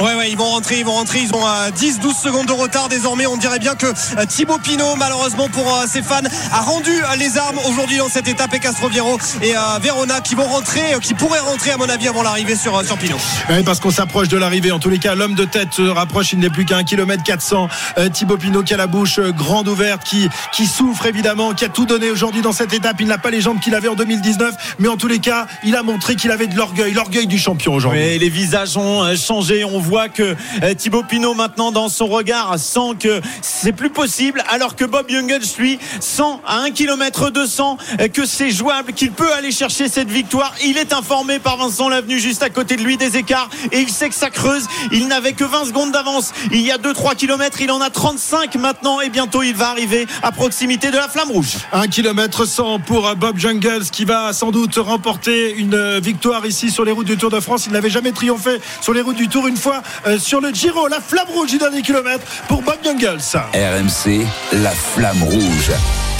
Ouais, ouais, ils vont rentrer, ils vont rentrer. Ils ont euh, 10-12 secondes de retard désormais. On dirait bien que euh, Thibaut Pinot, malheureusement pour euh, ses fans, a rendu euh, les armes aujourd'hui dans cette étape et Castroviero et euh, Verona qui vont rentrer, euh, qui pourraient rentrer à mon avis avant l'arrivée sur, euh, sur Pinot. Oui, parce qu'on s'approche de l'arrivée. En tous les cas, l'homme de tête se rapproche. Il n'est plus qu'à 1 km 400. Euh, Thibaut Pinot qui a la bouche euh, grande ouverte, qui, qui souffre évidemment, qui a tout donné aujourd'hui dans cette étape. Il n'a pas les jambes qu'il avait en 2019, mais en tous les cas, il a montré qu'il avait de l'orgueil, l'orgueil du champion aujourd'hui. Oui, les visages ont euh, changé. On voit que euh, Thibaut Pinot maintenant dans son regard sent que c'est plus possible, alors que Bob Jungels lui sent à 1 km 200 euh, que c'est jouable, qu'il peut aller chercher cette victoire. Il est informé par Vincent Lavenu juste à côté de lui des écarts et il sait que ça creuse. Il n'avait que 20 secondes d'avance. Il y a 2-3 km, il en a 35 maintenant et bientôt il va arriver à proximité de la flamme rouge. 1 km 100 pour euh, Bob Jungels qui va sans doute remporter une euh, victoire ici sur les routes du Tour de France. Il n'avait jamais triomphé sur les routes du Tour une fois euh, sur le Giro, la flamme rouge du dernier kilomètre pour Bob Jungels. RMC, la flamme rouge.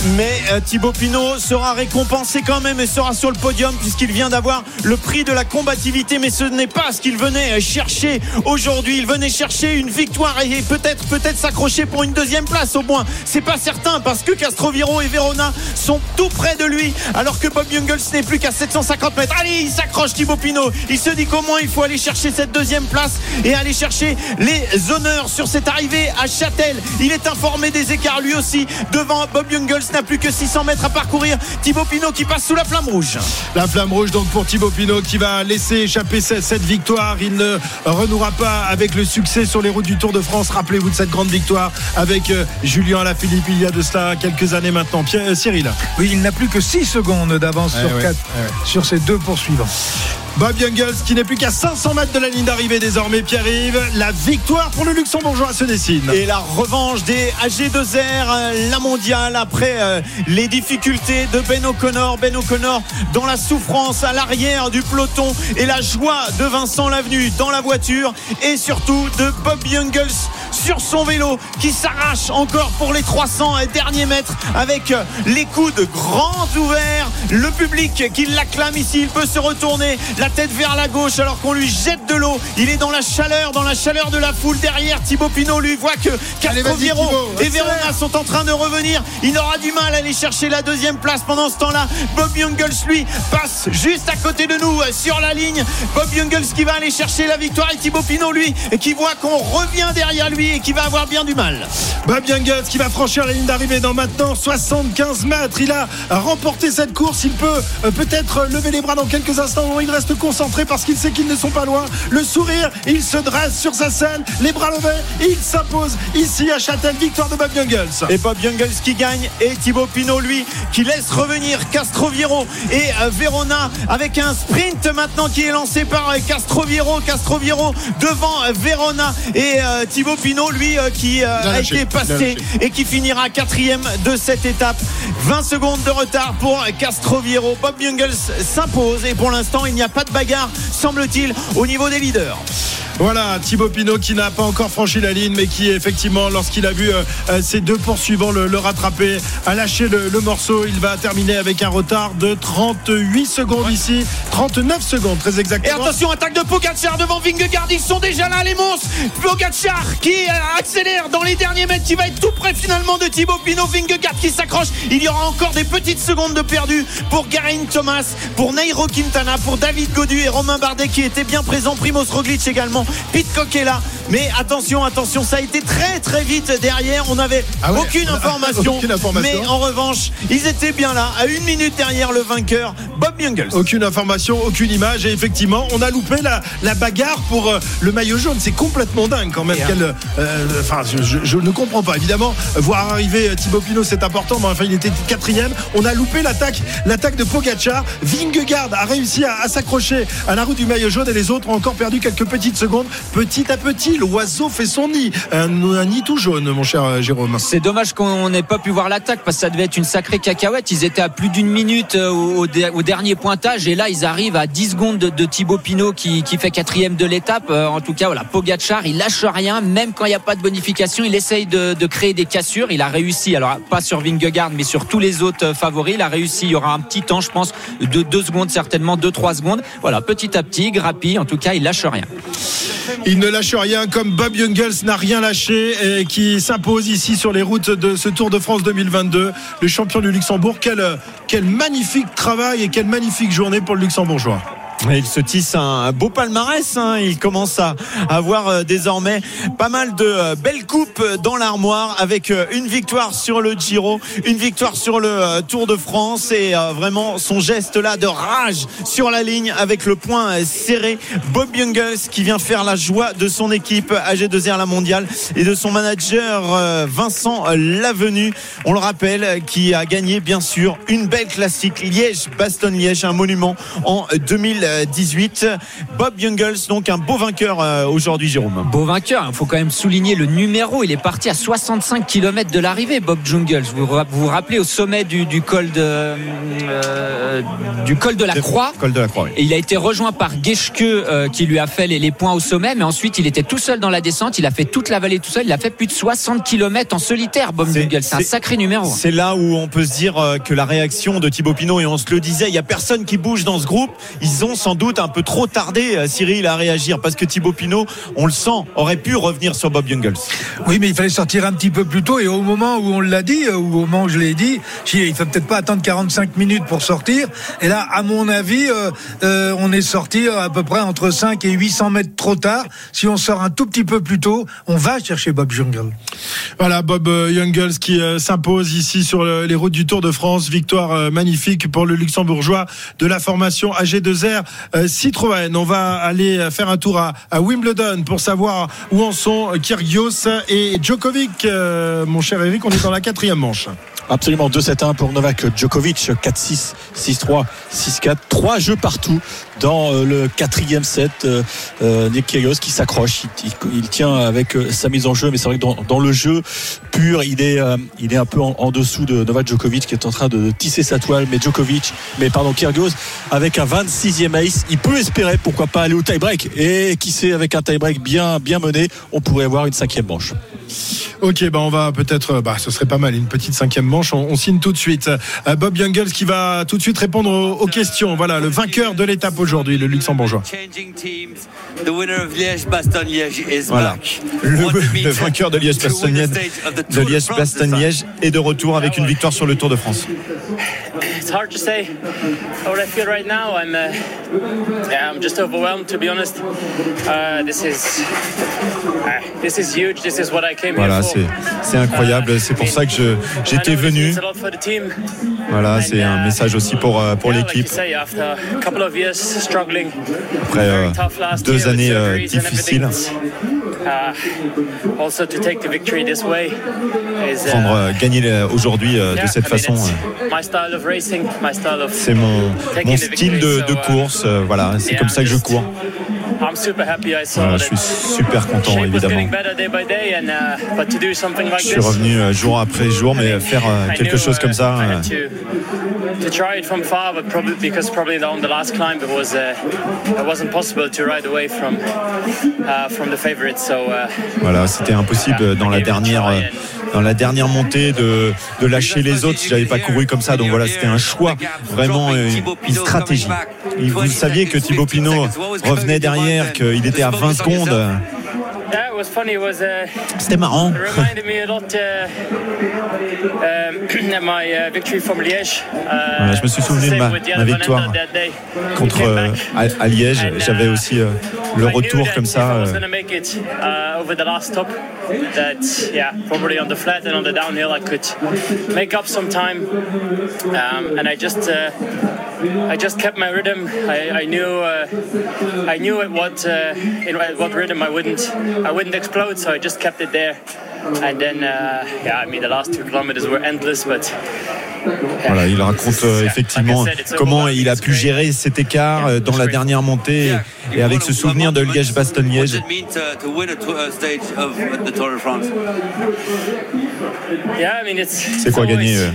Mais euh, Thibaut Pinot sera récompensé quand même et sera sur le podium puisqu'il vient d'avoir le prix de la combativité. Mais ce n'est pas ce qu'il venait euh, chercher aujourd'hui. Il venait chercher une victoire et peut-être peut-être s'accrocher pour une deuxième place au moins. C'est pas certain parce que Castroviro et Verona sont tout près de lui alors que Bob Jungels n'est plus qu'à 750 mètres. Allez, il s'accroche Thibaut Pinot. Il se dit comment il faut aller chercher cette deuxième place et aller chercher les honneurs sur cette arrivée à Châtel. Il est informé des écarts lui aussi devant Bob Jungels n'a plus que 600 mètres à parcourir. Thibaut Pinot qui passe sous la flamme rouge. La flamme rouge donc pour Thibaut Pinot qui va laisser échapper cette, victoire. Il ne renouera pas avec le succès sur les routes du Tour de France. Rappelez-vous de cette grande victoire avec euh, Julien Alaphilippe il y a de cela quelques années maintenant. Pierre, euh, Cyril. Oui, il n'a plus que 6 secondes d'avance sur, ouais, quatre- sur ces deux poursuivants. Bob Jungels qui n'est plus qu'à 500 mètres de la ligne d'arrivée désormais. Pierre-Yves, la victoire pour le Luxembourgeois se dessine. Et la revanche des AG2R, euh, la mondiale, après euh, les difficultés de Ben O'Connor. Ben O'Connor dans la souffrance à l'arrière du peloton et la joie de Vincent Lavenu dans la voiture et surtout de Bob Jungels sur son vélo qui s'arrache encore pour les 300 derniers mètres avec euh, les coudes grands ouverts. Le public qui l'acclame ici, il peut se retourner la tête vers la gauche alors qu'on lui jette de l'eau. Il est dans la chaleur, dans la chaleur de la foule derrière. Thibaut Pinot lui voit que Castroviro et. Verona sont en train de revenir. Il aura du mal à aller chercher la deuxième place pendant ce temps-là. Bob Jungels, lui, passe juste à côté de nous euh, sur la ligne. Bob Jungels qui va aller chercher la victoire et Thibaut Pinot, lui, qui voit qu'on revient derrière lui et qui va avoir bien du mal. Bob Jungels qui va franchir la ligne d'arrivée dans maintenant 75 mètres. Il a remporté cette course. Il peut euh, peut-être lever les bras dans quelques instants. Il reste concentré parce qu'il sait qu'ils ne sont pas loin. Le sourire, il se dresse sur sa scène, les bras levés. Il s'impose ici à Châtel. Victoire de Bob Jungels. Et Bob Jungels qui gagne et Thibaut Pinot lui qui laisse revenir Castroviro et euh, Verona avec un sprint maintenant qui est lancé par euh, Castroviro Castroviro devant Verona et Thibaut Pinot lui euh, qui euh, a été passé et qui finira quatrième de cette étape 20 secondes de retard pour Castroviro Bob Jungels s'impose et pour l'instant il n'y a pas de bagarre semble-t-il au niveau des leaders Voilà, Thibaut Pinot qui n'a pas encore franchi la ligne, mais qui effectivement, lorsqu'il a vu euh, ses deux poursuivants le, le rattraper, a lâché le, le morceau. Il va terminer avec un retard de 38 secondes ici, 39 secondes très Et exactement. attention, attaque de Pogacar devant Vingegaard. Ils sont déjà là, les monstres. Pogacar qui euh, accélère dans les derniers mètres, qui va être tout près finalement de Thibaut Pinot. Vingegaard qui s'accroche. Il y aura encore des petites secondes de perdu pour Garin Thomas, pour Nairo Quintana, pour David Godu et Romain Bardet qui étaient bien présents. Primoz Roglic également. Pitcock est là. Mais attention, attention, ça a été très très vite derrière. On n'avait Ah ouais, aucune, information, aucune information. Mais en revanche, ils étaient bien là, à une minute derrière le vainqueur, Bob Jungels. Aucune information, aucune image et effectivement on a loupé la, la bagarre pour euh, le maillot jaune. C'est complètement dingue quand même. Euh, Enfin, je, ne comprends pas. Évidemment, voir arriver euh, Thibaut Pinot c'est important, mais enfin il était quatrième. On a loupé l'attaque, l'attaque de Pogacar. Vingegaard a réussi à, s'accrocher à la roue du maillot jaune et les autres ont encore perdu quelques petites secondes. Petit à petit, l'oiseau fait son nid, un, nid tout jaune, mon cher euh, Jérôme. C'est dommage qu'on n'ait pas pu voir l'attaque parce que ça devait être une sacrée cacahuète. Ils étaient à plus d'une minute euh, au, au der- au dernier pointage et là ils arrivent à 10 secondes de, Thibaut Pinot qui, fait quatrième de l'étape. Euh, en tout cas, voilà, Pogacar, il lâche rien, même quand il n'y a pas de bonification, il essaye de, créer des cassures. Il a réussi, alors pas sur Vingegaard, mais sur tous les autres euh, favoris. Il a réussi. Il y aura un petit temps, je pense, de 2 secondes certainement, 2-3 secondes. Voilà, petit à petit, grappille. En tout cas, il lâche rien. Il ne lâche rien comme Bob Jungels n'a rien lâché et qui s'impose ici sur les routes de ce Tour de France 2022. Le champion du Luxembourg, quel, quel magnifique travail et quelle magnifique journée pour le Luxembourgeois. Il se tisse un beau palmarès. hein. Il commence à avoir euh, désormais pas mal de euh, belles coupes dans l'armoire avec euh, une victoire sur le Giro, une victoire sur le Tour de France et vraiment son geste là de rage sur la ligne avec le point serré. Bob Jungels qui vient faire la joie de son équipe AG2R la mondiale et de son manager Vincent Lavenu. On le rappelle, qui a gagné bien sûr une belle classique Liège-Bastogne-Liège, un monument en 2018. Bob Jungels, donc un beau vainqueur euh, aujourd'hui, Jérôme. Beau vainqueur, il faut quand même souligner le numéro. Il est parti à 65 km de l'arrivée, Bob Jungels. Vous vous rappelez au sommet du, du col de euh, du col de la Croix? Col de la Croix. oui. Et il a été rejoint par Geschke euh, qui lui a fait les, les points au sommet, mais ensuite il était tout seul dans la descente. Il a fait toute la vallée tout seul. Il a fait plus de 60 km en solitaire, Bob Jungels. C'est un sacré numéro. C'est là où on peut se dire que la réaction de Thibaut Pinot, et on se le disait, il n'y a personne qui bouge dans ce groupe. Ils ont sans doute un peu trop tardé, euh, Cyril, à réagir parce que Thibaut Pinot, on le sent, aurait pu revenir sur Bob Jungels. Oui, mais il fallait sortir un petit peu plus tôt. Et au moment où on l'a dit, euh, ou au moment où je l'ai dit, il faut peut-être pas attendre 45 minutes pour sortir. Et là, à mon avis, euh, euh, on est sorti à peu près entre 5 et 800 mètres trop tard. Si on sort un tout petit peu plus tôt, on va chercher Bob Jungle. Voilà Bob Jungels qui euh, s'impose ici sur le- les routes du Tour de France. Victoire euh, magnifique pour le luxembourgeois de la formation AG2R euh, Citroën. On va aller euh, faire un tour à, à Wimbledon pour savoir où en sont euh, Kyrgios et Djokovic. Euh, mon cher Eric, on est dans la quatrième manche. Absolument 2-7-1 pour Novak Djokovic, 4-6, 6-3, 6-4, trois jeux partout dans euh, le quatrième set. Euh, euh, Nick Kyrgios qui s'accroche, il, il- il tient avec euh, sa mise en jeu, mais c'est vrai que dans, dans le jeu pur, il est, euh, il est un peu en, en dessous de Novak Djokovic qui est en train de tisser sa toile, mais Djokovic, mais pardon Kyrgios avec un 26e il peut espérer pourquoi pas aller au tie-break et qui sait avec un tie-break bien bien mené, on pourrait avoir une cinquième manche. Ok, bah on va peut-être, bah ce serait pas mal, une petite cinquième manche. On, on signe tout de suite. Euh, Bob Jungels qui va tout de suite répondre aux, aux questions. Voilà, le vainqueur de l'étape aujourd'hui, le luxembourgeois. Voilà. Le, le vainqueur de Liège-Bastogne-Liège de Liège-Bastogne-Liège est de retour avec une victoire sur le Tour de France. It's hard to say what I feel right now. I'm, uh, yeah, I'm just overwhelmed, to be honest. Uh, this is, uh, this is huge. This is what I came Voilà, here for. c'est incroyable. C'est pour ça que je j'étais venu. Voilà, c'est un message aussi pour euh, pour l'équipe après euh, deux années euh, difficiles. Uh, uh, Prendre euh, gagner aujourd'hui de cette façon. it's my style of racing, my style of C'est mon, mon style de, uh, course. euh, voilà, c'est comme ça que je cours. Voilà, that je suis super content, évidemment. uh, Je suis revenu euh, jour après jour, mais faire euh, quelque chose comme ça. Euh, uh, uh, Voilà, c'était impossible dans la dernière euh, dans la dernière montée de, de lâcher les autres si j'avais pas couru comme ça. Donc voilà, c'était un choix, vraiment euh, une stratégie. Vous saviez que Thibaut Pinot revenait derrière, qu'il était à 20 secondes. Uh, C'était marrant. it reminded me a lot uh, um, my uh, victory from Liège. Voilà, je me suis souvenu de ma- ma victoire contre euh, à, à Liège. J'avais aussi euh, le retour comme ça. Euh, uh, that yeah, probably on the flat and on the downhill, I could make up some time. Um, and I just, uh, I just kept my rhythm. I, I knew, uh, I knew at what, uh, in what rhythm I wouldn't, I wouldn't explode. So I just kept it there. And then, uh, yeah, I mean, the last two kilometers were endless, but. Voilà, il raconte euh, effectivement comment il a pu gérer cet écart euh, dans la dernière montée et avec ce souvenir de Liège-Bastogne-Liège. Yeah, I mean, it's. C'est quoi it's gagner euh,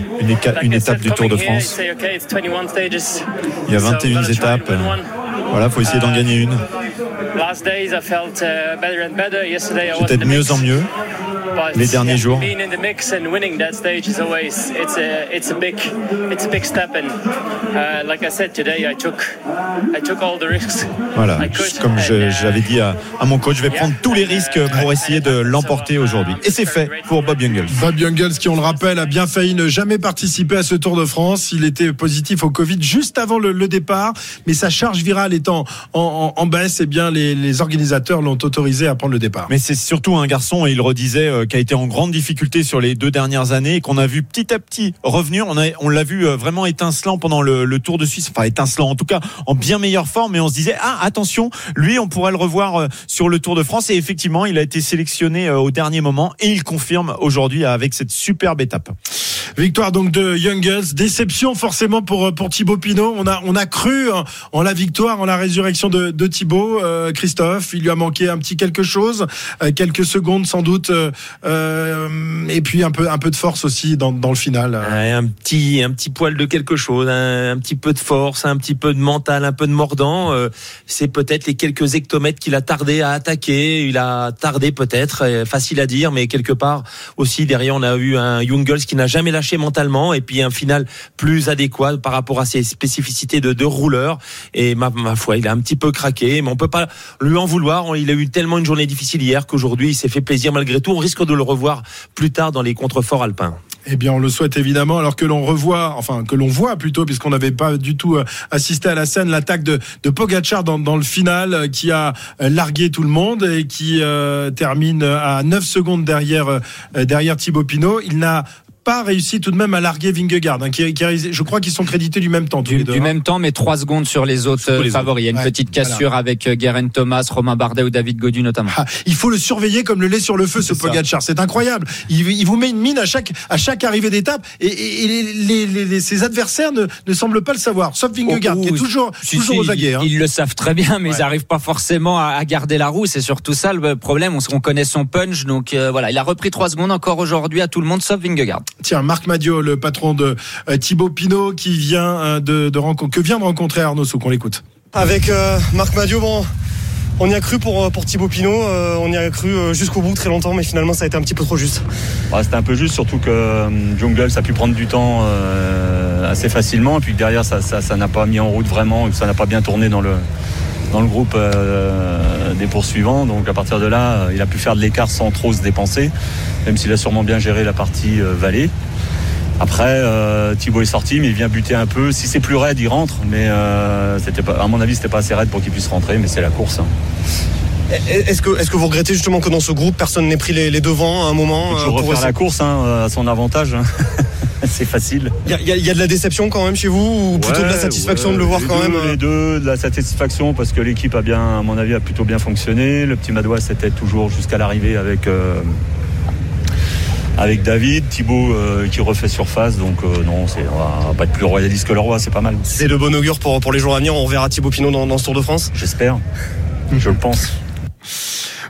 une, étape du Tour de France? say, okay, it's 21 stages. Il y a So 21 gotta try and étapes. Voilà, faut essayer d'en gagner une. Last days I felt uh, better and better. Yesterday I was Peut-être the mieux en mieux. Les derniers jours. Being in the mix and winning that stage is always it's a it's a big it's a big step and uh, like I said today I took I took all the risks. Voilà, comme uh, je l'avais dit à, à mon coach, je vais prendre tous les risques pour essayer de l'emporter aujourd'hui. Et c'est fait pour Bob Jungels. Bob Jungels, qui on le rappelle, a bien failli ne jamais participer à ce Tour de France. Il était positif au Covid juste avant le, le départ, mais sa charge virale en, en- en baisse, eh bien les, les organisateurs l'ont autorisé à prendre le départ. Mais c'est surtout un garçon, et il redisait, euh, qui a été en grande difficulté sur les deux dernières années et qu'on a vu petit à petit revenir. On, a- on l'a vu euh, vraiment étincelant pendant le, le Tour de Suisse, enfin étincelant en tout cas, en bien meilleure forme. Et on se disait, ah attention, lui, on pourrait le revoir euh, sur le Tour de France. Et effectivement, il a été sélectionné euh, au dernier moment et il confirme aujourd'hui avec cette superbe étape. Victoire donc de Jungels. Déception forcément pour pour Thibaut Pinot. On a on a cru en, en la victoire, en la résurrection de, de Thibaut. Euh, Christophe, il lui a manqué un petit quelque chose, euh, quelques secondes sans doute, euh, et puis un peu un peu de force aussi dans, le final. Un petit, un petit poil de quelque chose, un, petit peu de force, un petit peu de mental, un peu de mordant. c'est peut-être les quelques hectomètres qu'il a tardé à attaquer. Il a tardé peut-être, facile à dire, mais quelque part aussi derrière on a eu un Jungels qui n'a jamais lâché mentalement et puis un final plus adéquat par rapport à ses spécificités de, de rouleur. Et ma, ma il a un petit peu craqué, mais on peut pas lui en vouloir. Il a eu tellement une journée difficile hier qu'aujourd'hui il s'est fait plaisir malgré tout. On risque de le revoir plus tard dans les contreforts alpins. Eh bien, on le souhaite évidemment, alors que l'on revoit, enfin que l'on voit plutôt, puisqu'on n'avait pas du tout euh, assisté à la scène, l'attaque de, de Pogacar dans, le final, euh, qui a euh, largué tout le monde et qui termine à 9 secondes derrière derrière Thibaut Pinot. Il n'a pas réussi tout de même à larguer Vingegaard, hein, qui, je crois qu'ils sont crédités du même temps tous Du, les deux. du hein. même temps, mais trois secondes sur les autres les euh, favoris. Il y a une Ouais, petite cassure voilà. avec euh, Guerin Thomas, Romain Bardet ou David Godu notamment. Ah, il faut le surveiller comme le lait sur le feu, ce. Pogacar. C'est incroyable. Il, il vous met une mine à chaque, à chaque arrivée d'étape et, et- et les, les- les- les- ses adversaires ne, ne semblent pas le savoir, sauf Vingegaard, Oh, qui est oh, toujours, Si, toujours si, aux aguets. hein. Ils, ils le savent très bien, mais Ouais. ils n'arrivent pas forcément à, à garder la roue. C'est surtout ça le problème. On, on connaît son punch, donc euh, voilà. Il a repris trois secondes encore aujourd'hui à tout le monde, sauf Vingegaard. Tiens, Marc Madio, le patron de euh, Thibaut Pinot, qui vient euh, de, de rencontrer, que vient de rencontrer Arnaud Souk. On l'écoute. Avec euh, Marc Madio, bon, on y a cru pour, pour Thibaut Pinot, euh, on y a cru jusqu'au bout très longtemps, mais finalement ça a été un petit peu trop juste. Bah, C'était un peu juste, surtout que euh, Jungle, ça a pu prendre du temps euh, assez facilement. Et puis que derrière, ça ça- ça n'a pas mis en route vraiment, ça n'a pas bien tourné dans le, dans le groupe euh, des poursuivants. Donc à partir de là, il a pu faire de l'écart sans trop se dépenser, même s'il a sûrement bien géré la partie euh, vallée. Après, euh, Thibaut est sorti, mais il vient buter un peu. Si c'est plus raide, il rentre. Mais euh, c'était pas, à mon avis, c'était pas assez raide pour qu'il puisse rentrer. Mais c'est la course. hein. Est-ce que, est-ce que vous regrettez justement que dans ce groupe, personne n'ait pris les, les devants à un moment Il faut toujours pour refaire essayer- la course hein, à son avantage. c'est facile. Il y, y a- il y a de la déception quand même chez vous ou plutôt de la satisfaction ouais, de le voir quand deux, même Les deux, de la satisfaction parce que l'équipe a bien, à mon avis, a plutôt bien fonctionné. Le petit Madois c'était toujours jusqu'à l'arrivée avec. euh, avec David, Thibaut euh, qui refait surface, donc euh, non, c'est, on va- pas être plus royaliste que le roi, c'est pas mal. C'est de bon augure pour, pour les jours à venir. On reverra Thibaut Pinot dans, dans ce Tour de France. J'espère, je le pense.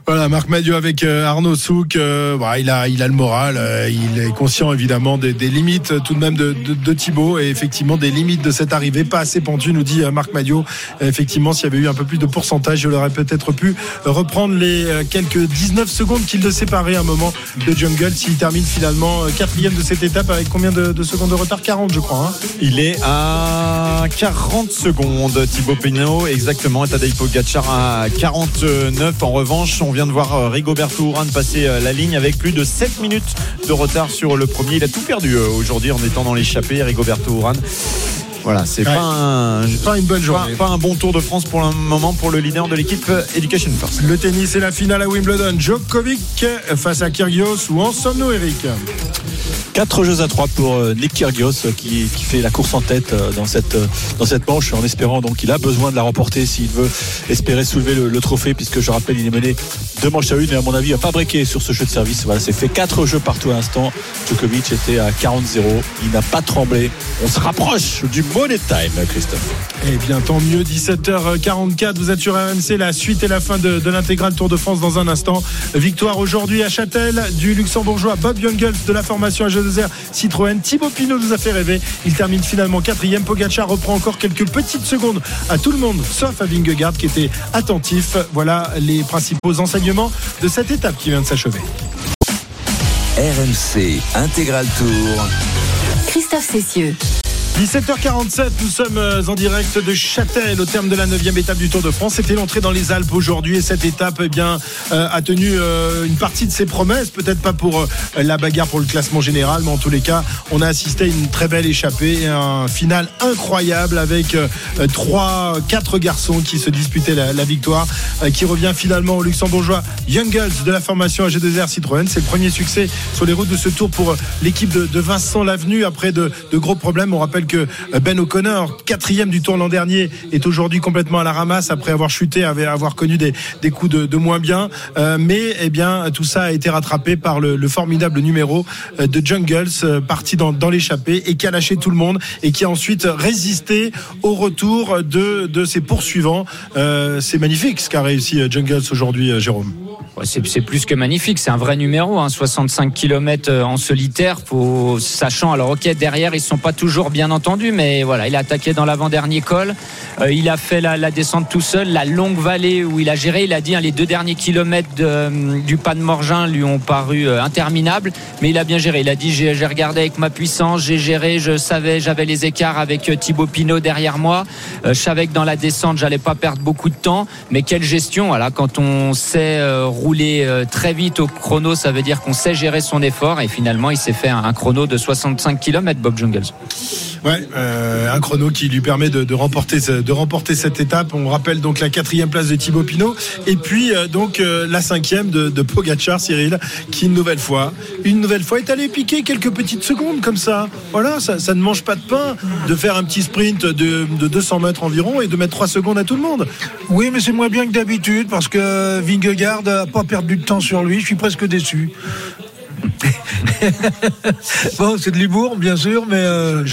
Voilà, Marc Madio avec euh, Arnaud Souk. euh, bah, il, a, il a le moral. euh, il est conscient évidemment des, des limites tout de même de, de, de Thibaut et effectivement des limites de cette arrivée. Pas assez pentu, nous dit euh, Marc Madio. Euh, Effectivement, s'il y avait eu un peu plus de pourcentage, il aurait peut-être pu reprendre les quelques 19 secondes qu'il le séparait un moment de Jungle. S'il termine finalement quatrième de cette étape avec combien de, de secondes de retard? 40, je crois. hein. Il est à 40 secondes, Thibaut Pinot, exactement. Et Tadej Pogacar à 49. En revanche, on vient de voir euh, Rigoberto Urán passer euh, la ligne avec plus de 7 minutes de retard sur le premier. Il a tout perdu euh, aujourd'hui en étant dans l'échappée, Rigoberto Urán. Voilà, c'est Ouais. pas, un, Pas une bonne journée. pas un bon Tour de France pour le moment pour le leader de l'équipe euh, Education First. Le tennis et la finale à Wimbledon. Djokovic face à Kyrgios. Où en sommes-nous, Eric 4 jeux à 3 pour euh, Nick Kyrgios euh, qui, qui fait la course en tête dans cette, dans cette manche en espérant donc il a besoin de la remporter s'il veut espérer soulever le, le trophée puisque je rappelle il est mené deux manches à une et à mon avis il n'a pas breaké sur ce jeu de service voilà c'est fait 4 jeux partout à l'instant Djokovic était à 40-0 il n'a pas tremblé on se rapproche du money time Christophe Eh bien, tant mieux. 17h44, vous êtes sur RMC. La suite et la fin de, de l'intégral Tour de France dans un instant. Victoire aujourd'hui à Châtel du luxembourgeois Bob Jungels de la formation AG2R Citroën. Thibaut Pinot nous a fait rêver. Il termine finalement quatrième. Pogacar reprend encore quelques petites secondes à tout le monde, sauf à Vingegaard qui était attentif. Voilà les principaux enseignements de cette étape qui vient de s'achever. RMC Intégral Tour. Christophe Cessieux. 17h47, nous sommes euh, en direct de Châtel au terme de la 9 étape du Tour de France. C'était l'entrée dans les Alpes aujourd'hui et cette étape eh bien, euh, a tenu euh, une partie de ses promesses, peut-être pas pour la bagarre pour le classement général, mais en tous les cas, on a assisté à une très belle échappée et un final incroyable avec trois, quatre garçons qui se disputaient la, victoire, qui revient finalement au luxembourgeois Young Girls de la formation AG2R Citroën. C'est le premier succès sur les routes de ce tour pour l'équipe de, de Vincent Lavenu après de, de gros problèmes. On rappelle que euh, Ben O'Connor, quatrième du tour l'an dernier, est aujourd'hui complètement à la ramasse après avoir chuté, avoir connu des, coups de, moins bien. Euh, mais eh bien, tout ça a été rattrapé par le, le formidable numéro euh, de Jungles, parti dans, l'échappée et qui a lâché tout le monde et qui a ensuite résisté au retour de, ses poursuivants. C'est magnifique ce qu'a réussi Jungles aujourd'hui, Jérôme. C'est plus que magnifique, c'est un vrai numéro, hein, 65 km en solitaire, sachant, alors ok, derrière ils ne sont pas toujours bien mais voilà, il a attaqué dans l'avant-dernier col, Euh, il a fait la, descente tout seul, la longue vallée où il a géré, il a dit hein, les deux derniers kilomètres euh, du pas de Morgin lui ont paru euh, interminables, mais il a bien géré, il a dit j'ai regardé avec ma puissance, j'ai géré, je savais, j'avais les écarts avec Thibaut Pinot derrière moi, je savais que dans la descente j'allais pas perdre beaucoup de temps, mais quelle gestion, voilà, quand on sait rouler très vite au chrono, ça veut dire qu'on sait gérer son effort. Et finalement, il s'est fait un, un chrono de 65 km, Bob Jungels. Ouais, euh, un chrono qui lui permet de, remporter cette étape. On rappelle donc la quatrième place de Thibaut Pinot et puis euh, donc euh, la cinquième de, de Pogacar, Cyril, qui une nouvelle fois, une nouvelle fois est allé piquer quelques petites secondes comme ça. Voilà, ça, ça ne mange pas de pain de faire un petit sprint de, de 200 mètres environ et de mettre 3 secondes à tout le monde. Oui, mais c'est moins bien que d'habitude parce que Vingegaard n'a pas perdu de temps sur lui. Je suis presque déçu. bon, c'est de l'humour, bien sûr, mais euh,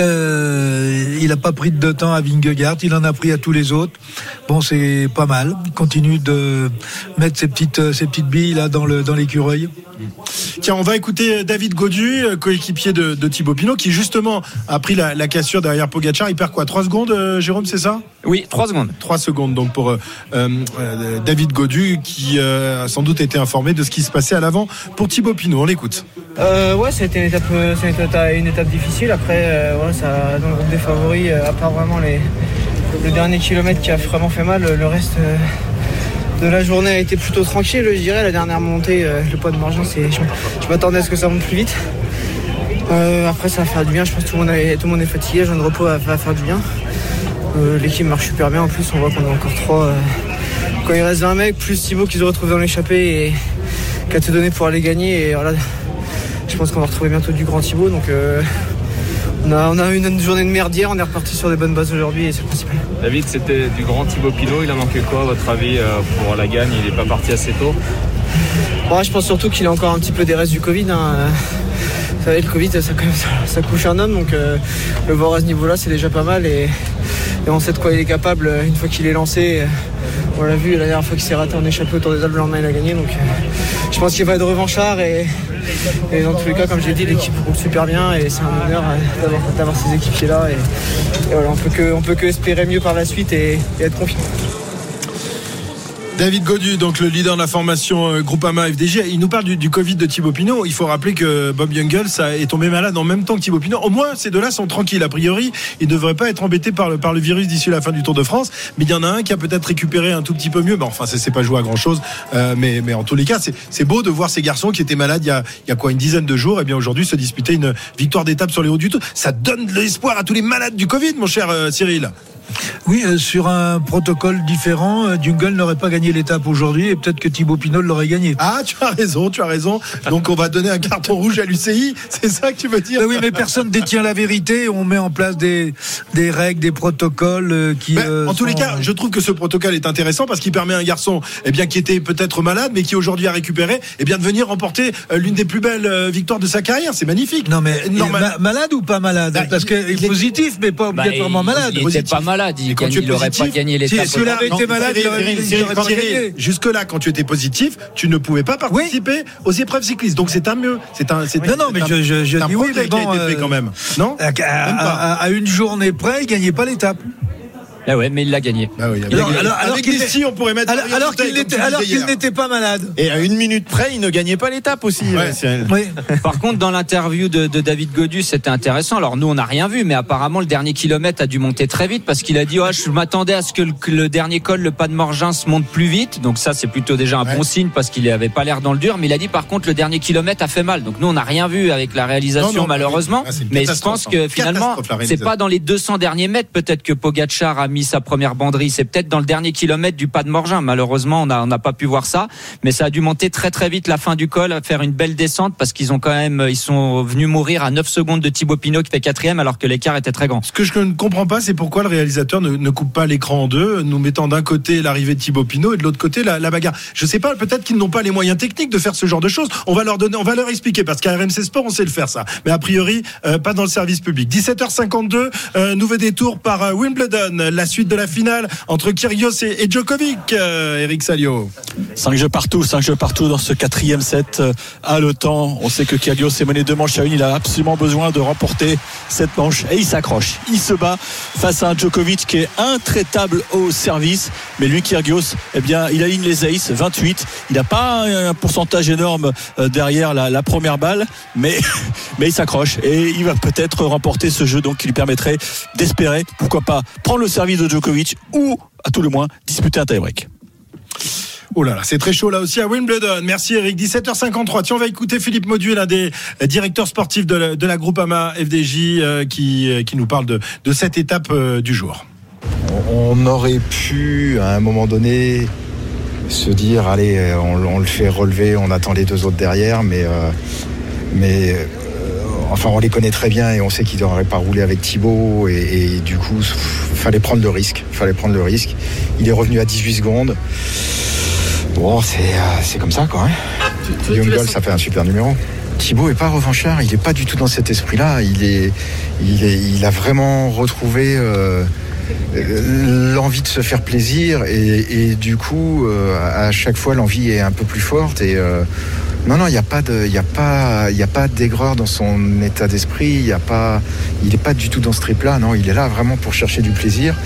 euh, il n'a pas pris de temps à Vingegaard, il en a pris à tous les autres. Bon, c'est pas mal. Il continue de mettre ses petites, euh, ses petites billes là dans le dans l'écureuil. Tiens, on va écouter David Godu, coéquipier de, de Thibaut Pinot, qui justement a pris la, la cassure derrière Pogacar. Il perd quoi 3 secondes, Jérôme, c'est ça? Oui, 3 secondes. 3 secondes donc pour euh, euh, David Godu, qui euh, a sans doute été informé de ce qui se passait à l'avant pour Thibaut Pinot. On l'écoute. Euh, ouais, c'était euh, une étape, une étape difficile. Après, euh, ça, dans le groupe des favoris, euh, à part vraiment les, le dernier kilomètre qui a vraiment fait mal, le reste de la journée a été plutôt tranquille, je dirais. La dernière montée, le poids de Morgin, c'est, je, m'attendais à ce que ça monte plus vite. Après, ça va faire du bien. Je pense que tout le monde est, fatigué. Le repos va, faire du bien. L'équipe marche super bien. En plus, on voit qu'on est encore trois. quand il reste 20 mecs, plus Thibaut qui se retrouve dans l'échappée et a tout donné pour aller gagner. Et voilà, je pense qu'on va retrouver bientôt du grand Thibaut. Donc, euh, on, a, on a eu une journée de merde hier. On est reparti sur des bonnes bases aujourd'hui et c'est le principal. David, c'était du grand Thibaut Pinot. Il a manqué quoi, à votre avis, euh, pour la gagne Il n'est pas parti assez tôt? Ouais, je pense surtout qu'il a encore un petit peu des restes du Covid. hein. Vous savez, le Covid, ça, couche un homme, donc euh, le voir à ce niveau-là, c'est déjà pas mal. Et, on sait de quoi il est capable euh, une fois qu'il est lancé. euh, On l'a vu la dernière fois qu'il s'est raté en échappée autour des Alpes, le lendemain, il a gagné. Donc je pense qu'il va être revanchard. Et, et dans tous les cas, comme j'ai dit, l'équipe roule super bien. Et c'est un honneur d'avoir, ces équipiers-là. Et, et voilà, on peut que, peut que espérer mieux par la suite et être confiant. David Godu, donc le leader de la formation euh, Groupama FDG, il nous parle du, Covid de Thibaut Pinot. Il faut rappeler que Bob Jungels est tombé malade en même temps que Thibaut Pinot. Au moins, ces deux-là sont tranquilles. A priori, ils ne devraient pas être embêtés par le, par le virus d'ici la fin du Tour de France. Mais il y en a un qui a peut-être récupéré un tout petit peu mieux. Bon, enfin, ça s'est pas joué à grand-chose. Euh, mais, mais en tous les cas, c'est- c'est beau de voir ces garçons qui étaient malades il y a, il y a quoi, une dizaine de jours. Et bien aujourd'hui, se disputer une victoire d'étape sur les hauts du Tour. Ça donne de l'espoir à tous les malades du Covid, mon cher euh, Cyril. Oui, euh, sur un protocole différent, euh, n'aurait pas gagné l'étape aujourd'hui et peut-être que Thibaut Pinot l'aurait gagné. Ah, tu as raison, tu as raison. Donc on va donner un carton rouge à l'UCI, c'est ça que tu veux dire? Ben oui, mais personne détient la vérité. On met en place des, des règles, des protocoles euh, qui. Ben, euh, en tous les cas, je trouve que ce protocole est intéressant parce qu'il permet à un garçon eh bien, qui était peut-être malade, mais qui aujourd'hui a récupéré, eh bien, de venir remporter l'une des plus belles victoires de sa carrière. C'est magnifique. Non mais Normal- ma- malade ou pas malade? Bah, Parce il- qu'il il est positif, mais pas Bah, obligatoirement il- malade. Il était Positif. pas malade. Il, gagne- aurait pas gagné si- l'étape. si il avait Non, été malade, il aurait, gagné. Jusque-là, quand tu étais positif, tu ne pouvais pas participer aux épreuves cyclistes. Donc c'est un mieux. C'est un, c'est Non, non, mais je, je, dis oui, mais bon, euh, quand même. Non? à, à- Même pas. à- à une journée près, il gagnait pas l'étape. Ah ouais, mais il l'a gagné. Bah oui, Alors- alors- alors avec qu'il Dessy, on pourrait mettre. Alors, qu'il n'était, pas malade. Et à une minute près, il ne gagnait pas l'étape aussi. Ouais. euh, Cyril. Oui. Par contre, dans l'interview de, de David Godu, c'était intéressant. Alors nous, on n'a rien vu, mais apparemment, le dernier kilomètre a dû monter très vite parce qu'il a dit, oh, je m'attendais à ce que le, dernier col, le pas de Morgin, se monte plus vite. Donc ça, c'est plutôt déjà un Ouais. bon signe parce qu'il avait pas l'air dans le dur. Mais il a dit, par contre, le dernier kilomètre a fait mal. Donc nous, on n'a rien vu avec la réalisation, Non, non, malheureusement. ah, mais je pense que hein. finalement, c'est pas dans les 200 derniers mètres peut-être que Pogacar a mis sa première banderie. C'est peut-être dans le dernier kilomètre du pas de Morgin. Malheureusement, on n'a pas pu voir ça, mais ça a dû monter très très vite la fin du col, à faire une belle descente parce qu'ils ont quand même, ils sont venus mourir à 9 secondes de Thibaut Pinot qui fait quatrième alors que l'écart était très grand. Ce que je ne comprends pas, c'est pourquoi le réalisateur ne, coupe pas l'écran en deux, nous mettant d'un côté l'arrivée de Thibaut Pinot et de l'autre côté la, bagarre. Je sais pas, peut-être qu'ils n'ont pas les moyens techniques de faire ce genre de choses. On va leur donner, on va leur expliquer parce qu'à RMC Sport, on sait le faire ça. Mais a priori, euh, pas dans le service public. 17h52, euh, nouveau détour par euh, Wimbledon, suite de la finale entre Kyrgios et, Djokovic. euh, Eric Salio. 5 jeux partout, 5 jeux partout dans ce quatrième set euh, à le temps. On sait que Kyrgios est mené deux manches à une. Il a absolument besoin de remporter cette manche et il s'accroche. Il se bat face à un Djokovic qui est intraitable au service. Mais lui, Kyrgios, eh bien, il aligne les aces, 28. Il n'a pas un pourcentage énorme euh, derrière la, la première balle, mais, mais il s'accroche et il va peut-être remporter ce jeu donc qui lui permettrait d'espérer, pourquoi pas, prendre le service de Djokovic ou, à tout le moins, disputer un tie-break. Oh là là, c'est très chaud là aussi à Wimbledon. Merci Eric. 17h53. Tiens, on va écouter Philippe Modu, l'un des directeurs sportifs de la, de la Groupama FDJ, euh, qui, euh, qui nous parle de, de cette étape euh, du jour. On aurait pu, à un moment donné, se dire allez, on, on le fait relever, on attend les deux autres derrière, mais, euh, mais euh, enfin, on les connaît très bien et on sait qu'ils n'auraient pas roulé avec Thibaut, et, et du coup, il fallait prendre le risque. fallait prendre le risque. Il est revenu à 18 secondes. Bon, c'est euh, c'est comme ça, quoi. Hein. Young ça fait un super numéro. Thibaut est pas revanchard, il est pas du tout dans cet esprit-là. Il est, il est, il a vraiment retrouvé euh, euh, l'envie de se faire plaisir et, et du coup, euh, à chaque fois, l'envie est un peu plus forte et euh, non, non, il n'y a pas de, il a pas, il a pas d'aigreur dans son état d'esprit. Il y a pas, il est pas du tout dans ce trip-là. Non, il est là vraiment pour chercher du plaisir.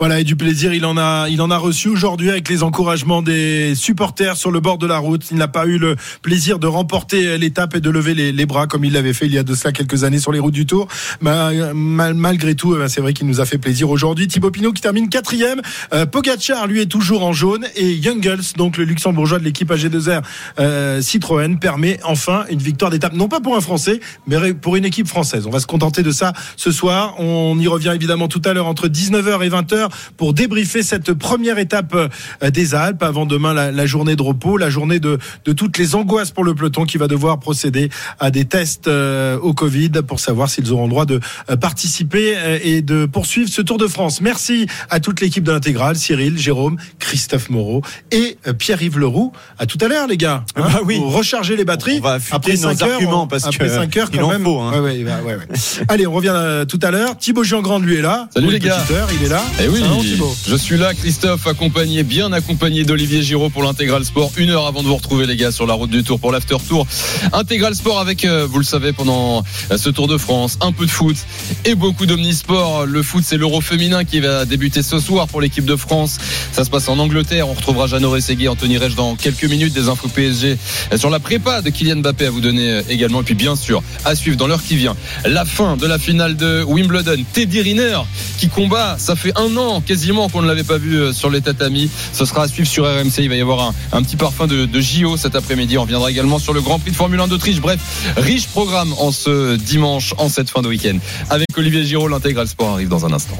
Voilà, et du plaisir, il en a, il en a reçu aujourd'hui avec les encouragements des supporters sur le bord de la route. Il n'a pas eu le plaisir de remporter l'étape et de lever les, bras comme il l'avait fait il y a de cela quelques années sur les routes du Tour. Mais, mal- malgré tout, eh ben, c'est vrai qu'il nous a fait plaisir aujourd'hui. Thibaut Pinot qui termine quatrième. Euh, Pogacar, lui, est toujours en jaune. Et Youngles, donc le luxembourgeois de l'équipe AG2R euh, Citroën, permet enfin une victoire d'étape. Non pas pour un Français, mais pour une équipe française. On va se contenter de ça ce soir. On y revient évidemment tout à l'heure entre 19h et 20h pour débriefer cette première étape euh, des Alpes avant demain la, la journée de repos, la journée de, de toutes les angoisses pour le peloton qui va devoir procéder à des tests euh, au Covid pour savoir s'ils auront le droit de euh, participer et de poursuivre ce Tour de France. Merci à toute l'équipe de l'intégrale, Cyril, Jérôme, Christophe Moreau et Pierre-Yves Leroux. À tout à l'heure les gars. Hein, Bah oui. Pour recharger les batteries. On va affûter après nos 5 heures, arguments on- parce après que 5 heures il quand en même. faut, hein. Ouais, ouais, ouais, ouais. Allez, on revient euh, tout à l'heure. Thibaut Giangrande lui est là. Salut les gars. heure, il est là. Eh oui, Je suis là, Christophe, accompagné, bien accompagné d'Olivier Giraud pour l'Intégral Sport. Une heure avant de vous retrouver, les gars, sur la route du Tour pour l'After Tour. Intégral Sport avec, euh, vous le savez, pendant euh, ce Tour de France, un peu de foot et beaucoup d'omnisport. Le foot, c'est l'Euro féminin qui va débuter ce soir pour l'équipe de France. Ça se passe en Angleterre. On retrouvera Jeannot Rességui, Anthony Reich dans quelques minutes. Des infos PSG euh, sur la prépa de Kylian Mbappé à vous donner également. Et puis, bien sûr, à suivre dans l'heure qui vient, la fin de la finale de Wimbledon. Teddy Riner qui combat. Ça fait un an quasiment qu'on ne l'avait pas vu euh, sur les tatamis. Ce sera à suivre sur RMC. Il va y avoir un, petit parfum de, de JO cet après-midi. On reviendra également sur le Grand Prix de Formule 1 d'Autriche. Bref, riche programme en ce dimanche, en cette fin de week-end. Avec Olivier Giraud, l'intégral sport arrive dans un instant.